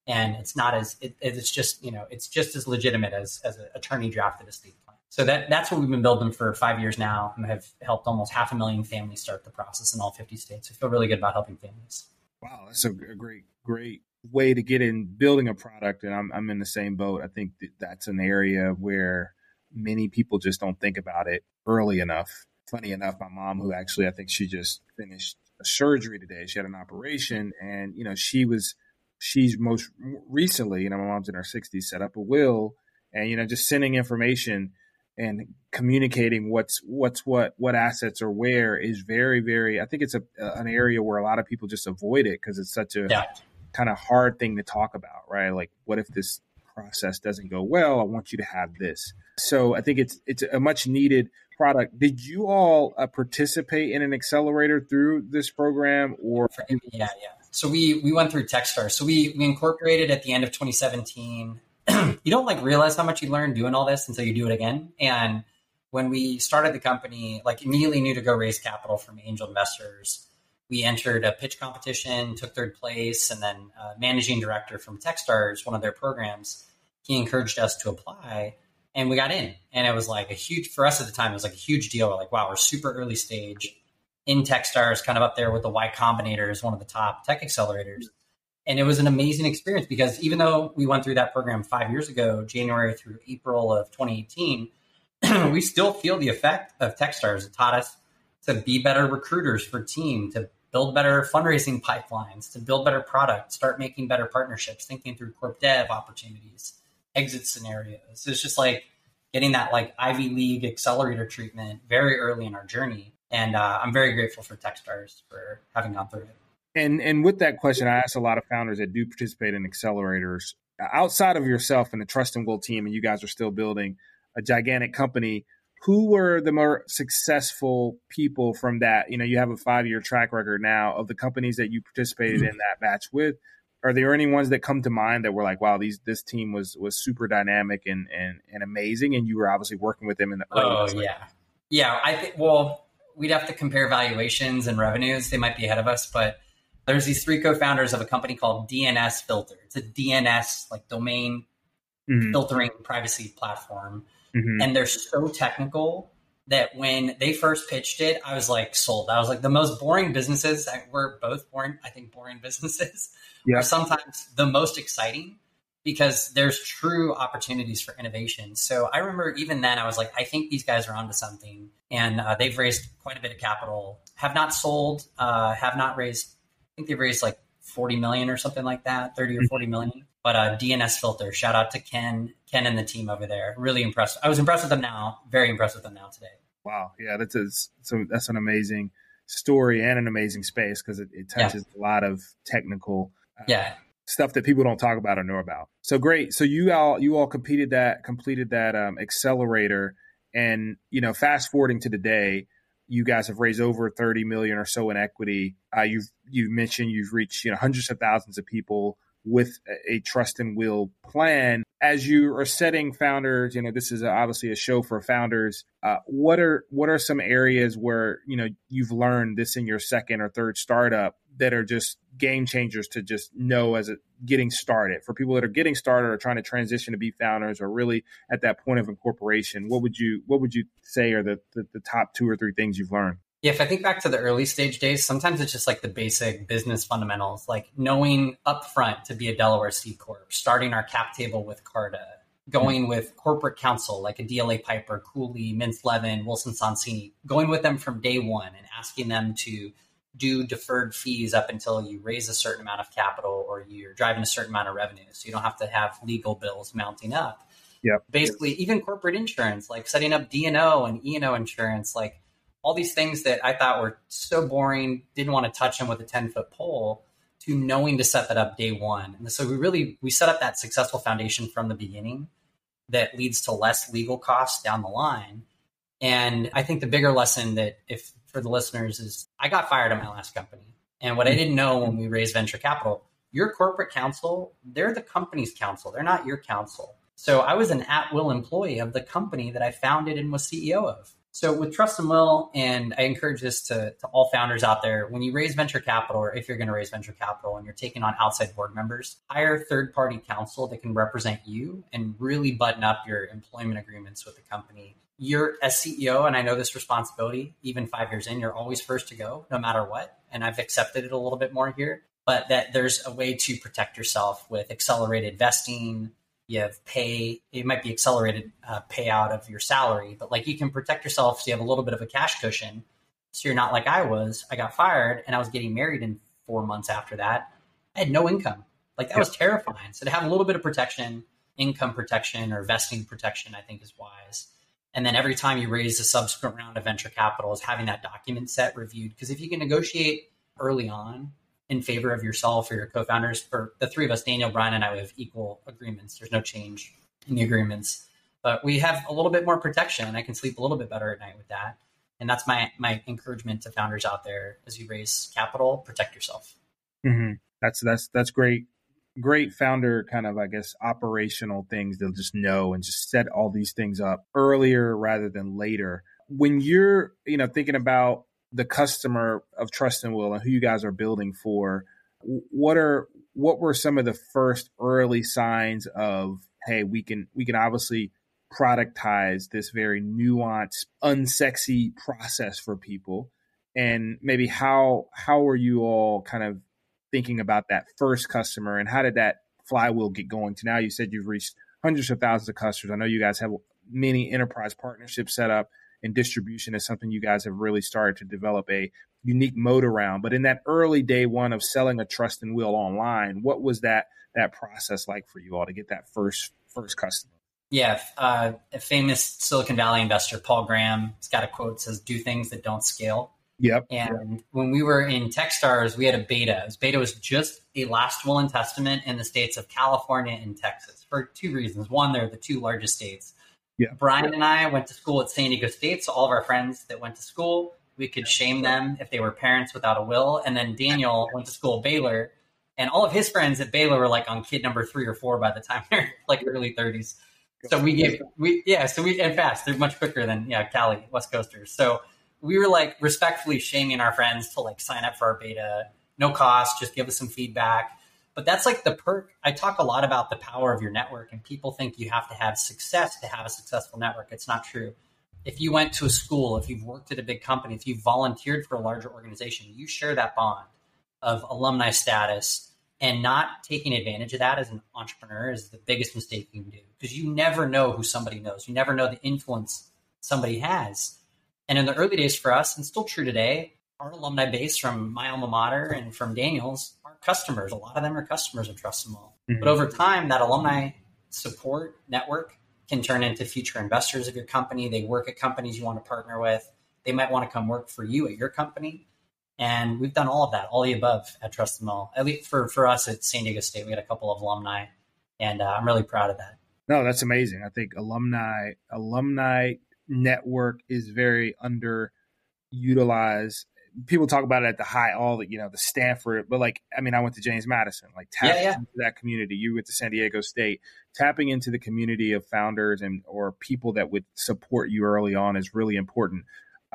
And it's not as it, it's just you know it's just as legitimate as as an attorney drafted estate plan. So that that's what we've been building for five years now, and have helped almost half a million families start the process in all 50 states. I feel really good about helping families.
Wow, that's a great great way to get in building a product, and I'm I'm in the same boat. I think that that's an area where many people just don't think about it early enough. Funny enough, my mom, who actually I think she just finished a surgery today, she had an operation, and you know she was she's most recently, you know, my mom's in her 60s, set up a will, and you know just sending information and communicating what's what's what what assets are where is very very i think it's a an area where a lot of people just avoid it because it's such a yeah. kind of hard thing to talk about right like what if this process doesn't go well i want you to have this so I think it's it's a much needed product. Did you all uh, participate in an accelerator through this program, or
yeah, yeah? So we we went through TechStars. So we we incorporated at the end of 2017. (clears throat) you don't like realize how much you learn doing all this until you do it again. And when we started the company, like immediately knew to go raise capital from angel investors. We entered a pitch competition, took third place, and then uh, managing director from TechStars, one of their programs, he encouraged us to apply and we got in and it was like a huge for us at the time it was like a huge deal we're like wow we're super early stage in Techstars, kind of up there with the Y Combinator as one of the top tech accelerators. And it was an amazing experience because even though we went through that program five years ago, January through April of 2018, (clears throat) we still feel the effect of Techstars. It taught us to be better recruiters for team, to build better fundraising pipelines, to build better product, start making better partnerships, thinking through corp dev opportunities, exit scenarios. It's just like getting that like Ivy League accelerator treatment very early in our journey. And uh, I'm very grateful for Techstars for having gone through it.
And and with that question, I ask a lot of founders that do participate in accelerators outside of yourself and the Trust and Will team, and you guys are still building a gigantic company. Who were the more successful people from that? You know, you have a five year track record now of the companies that you participated in that match with. Are there any ones that come to mind that were like, wow, these this team was was super dynamic and and, and amazing, and you were obviously working with them in the
early oh yeah, yeah. I think well, we'd have to compare valuations and revenues. They might be ahead of us, but there's these three co-founders of a company called DNS Filter. It's a DNS like domain mm-hmm. filtering privacy platform. Mm-hmm. And they're so technical that when they first pitched it, I was like sold. I was like, the most boring businesses, we're both boring, I think boring businesses yeah. are sometimes the most exciting because there's true opportunities for innovation. So I remember even then, I was like, I think these guys are onto something. And uh, they've raised quite a bit of capital, have not sold, uh, have not raised, I think they've raised like 40 million or something like that, 30 or 40 million. But a DNS Filter, shout out to Ken, Ken and the team over there. Really impressed. I was impressed with them now. Very impressed with them now today.
Wow, yeah, that's a, so that's an amazing story and an amazing space because it, it, touches yeah. a lot of technical
uh, yeah
stuff that people don't talk about or know about. So great. So you all you all completed that completed that um, accelerator, and you know, fast forwarding to today, you guys have raised over 30 million or so in equity. Uh, you've you've mentioned you've reached you know hundreds of thousands of people with a trust and will plan. As you are setting founders you know this is obviously a show for founders. Uh, what are what are some areas where you know you've learned this in your second or third startup that are just game changers to just know as a getting started? For people that are getting started or trying to transition to be founders or really at that point of incorporation what would you what would you say are the, the, the top two or three things you've learned
yeah, if I think back to the early stage days, sometimes it's just like the basic business fundamentals, like knowing upfront to be a Delaware C Corp, starting our cap table with Carta, going with corporate counsel like a DLA Piper, Cooley, Mintz Levin, Wilson Sonsini, going with them from day one and asking them to do deferred fees up until you raise a certain amount of capital or you're driving a certain amount of revenue. So you don't have to have legal bills mounting up.
Yeah.
Basically, even corporate insurance, like setting up D&O and E&O insurance, like all these things that I thought were so boring, didn't want to touch them with a 10 foot pole to knowing to set that up day one. And so we really, we set up that successful foundation from the beginning that leads to less legal costs down the line. And I think the bigger lesson that if for the listeners is I got fired at my last company. And what I didn't know when we raised venture capital, your corporate counsel, they're the company's counsel. They're not your counsel. So I was an at will employee of the company that I founded and was CEO of. So with Trust and Will, and I encourage this to, to all founders out there, when you raise venture capital, or if you're going to raise venture capital and you're taking on outside board members, hire third party counsel that can represent you and really button up your employment agreements with the company. You're as CEO, and I know this responsibility, even five years in, you're always first to go, no matter what. And I've accepted it a little bit more here, but that there's a way to protect yourself with accelerated vesting, you have pay it might be accelerated uh, payout of your salary but like you can protect yourself so you have a little bit of a cash cushion. So you're not like i was. I got fired and i was getting married in four months after that. I had no income. Like that was terrifying. So to have a little bit of protection income protection or vesting protection i think is wise. And then every time you raise a subsequent round of venture capital is having that document set reviewed. Because if you can negotiate early on in favor of yourself or your co-founders. For the three of us, Daniel, Brian, and I, we have equal agreements. There's no change in the agreements, but we have a little bit more protection. I can sleep a little bit better at night with that. And that's my my encouragement to founders out there as you raise capital, protect yourself.
Mm-hmm. That's that's that's great. Great founder kind of I guess operational things they'll just know and just set all these things up earlier rather than later. When you're you know thinking about the customer of Trust and Will and who you guys are building for, what are what were some of the first early signs of hey, we can we can obviously productize this very nuanced, unsexy process for people? And maybe how how were you all kind of thinking about that first customer and how did that flywheel get going to now? You said you've reached hundreds of thousands of customers. I know you guys have many enterprise partnerships set up and distribution is something you guys have really started to develop a unique mode around but in that early day one of selling a trust and will online what was that that process like for you all to get that first first customer
yeah, uh, a famous Silicon Valley investor, Paul Graham, has got a quote says, "Do things that don't scale."
Yep.
And when we were in TechStars, we had a beta. Beta was just a last will and testament in the states of California and Texas for two reasons. One, they're the two largest states.
Yeah.
Brian and I went to school at San Diego State, so all of our friends that went to school, we could shame them if they were parents without a will. And then Daniel (laughs) went to school at Baylor, and all of his friends at Baylor were like on kid number three or four by the time they're (laughs) like early thirties. So we gave we yeah, so we and fast. They're much quicker than yeah, Cali, West Coasters. So we were like respectfully shaming our friends to like sign up for our beta, no cost, just give us some feedback. But that's like the perk. I talk a lot about the power of your network, and people think you have to have success to have a successful network. It's not true. If you went to a school, if you've worked at a big company, if you've volunteered for a larger organization, you share that bond of alumni status and not taking advantage of that as an entrepreneur is the biggest mistake you can do because you never know who somebody knows. You never know the influence somebody has. And in the early days for us, and still true today, our alumni base from my alma mater and from Daniels customers. A lot of them are customers of Trust and Will. Mm-hmm. But over time, that alumni support network can turn into future investors of your company. They work at companies you want to partner with. They might want to come work for you at your company. And we've done all of that, all the above at Trust and Will. At least for, for us at San Diego State, we had a couple of alumni, and uh, I'm really proud of that.
No, that's amazing. I think alumni alumni network is very underutilized. People talk about it at the high, all the you know, the Stanford, but like, I mean, I went to James Madison, like tapping yeah, yeah. into that community. You went to San Diego State, tapping into the community of founders and or people that would support you early on is really important.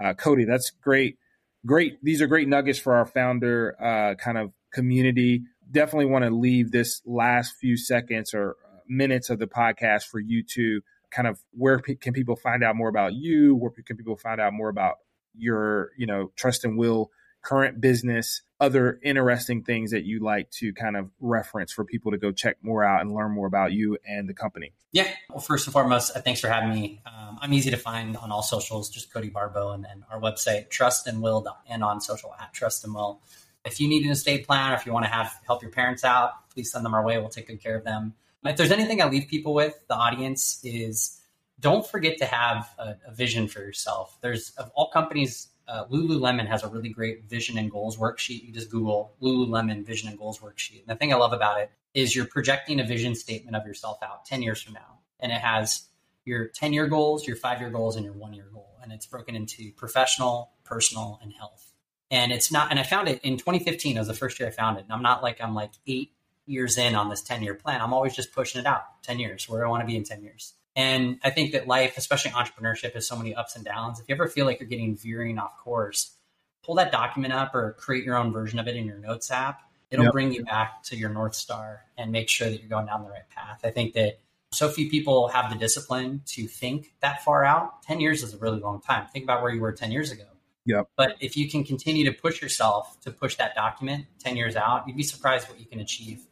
Uh, Cody, that's great, great. These are great nuggets for our founder uh, kind of community. Definitely want to leave this last few seconds or minutes of the podcast for you to kind of where can people find out more about you? Where can people find out more about your, you know, trust and will current business, other interesting things that you like to kind of reference for people to go check more out and learn more about you and the company?
Yeah. Well, first and foremost, uh, thanks for having me. Um, I'm easy to find on all socials, just Cody Barbo, and then our website, Trust and Will, and on social at Trust and Will. If you need an estate plan or if you want to have help your parents out, please send them our way. We'll take good care of them. If there's anything I leave people with, the audience is don't forget to have a, a vision for yourself. There's of all companies, uh, Lululemon has a really great vision and goals worksheet. You just Google Lululemon vision and goals worksheet. And the thing I love about it is you're projecting a vision statement of yourself out 10 years from now. And it has your 10 year goals, your five year goals, and your one year goal. And it's broken into professional, personal, and health. And it's not, and I found it in 2015 it was the first year I found it. And I'm not like, I'm like eight years in on this 10 year plan. I'm always just pushing it out 10 years, where I want to be in 10 years? And I think that life, especially entrepreneurship, has so many ups and downs. If you ever feel like you're getting veering off course, pull that document up or create your own version of it in your notes app. It'll yep. bring you back to your North Star and make sure that you're going down the right path. I think that so few people have the discipline to think that far out. 10 years is a really long time. Think about where you were 10 years ago.
Yep.
But if you can continue to push yourself to push that document 10 years out, you'd be surprised what you can achieve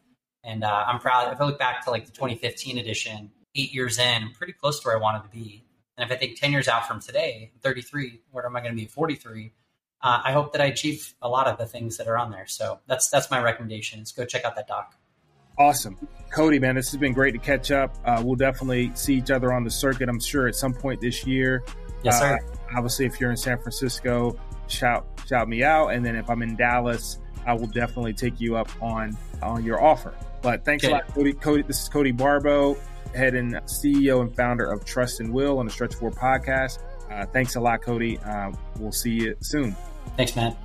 and uh, I'm proud. If I look back to like the 2015 edition, eight years in, I'm pretty close to where I wanted to be. And if I think 10 years out from today, 33, where am I going to be at 43? Uh, I hope that I achieve a lot of the things that are on there. So that's that's my recommendation. Is go check out that doc.
Awesome, Cody, man, this has been great to catch up. Uh, we'll definitely see each other on the circuit. I'm sure at some point this year.
Yes, sir.
Uh, obviously, if you're in San Francisco, shout shout me out, and then if I'm in Dallas, I will definitely take you up on on your offer. But thanks okay. a lot, Cody. Cody. This is Cody Barbo, head and CEO and founder of Trust and Will on the Stretch Four podcast. Uh, thanks a lot, Cody. Uh, we'll see you soon.
Thanks, Matt.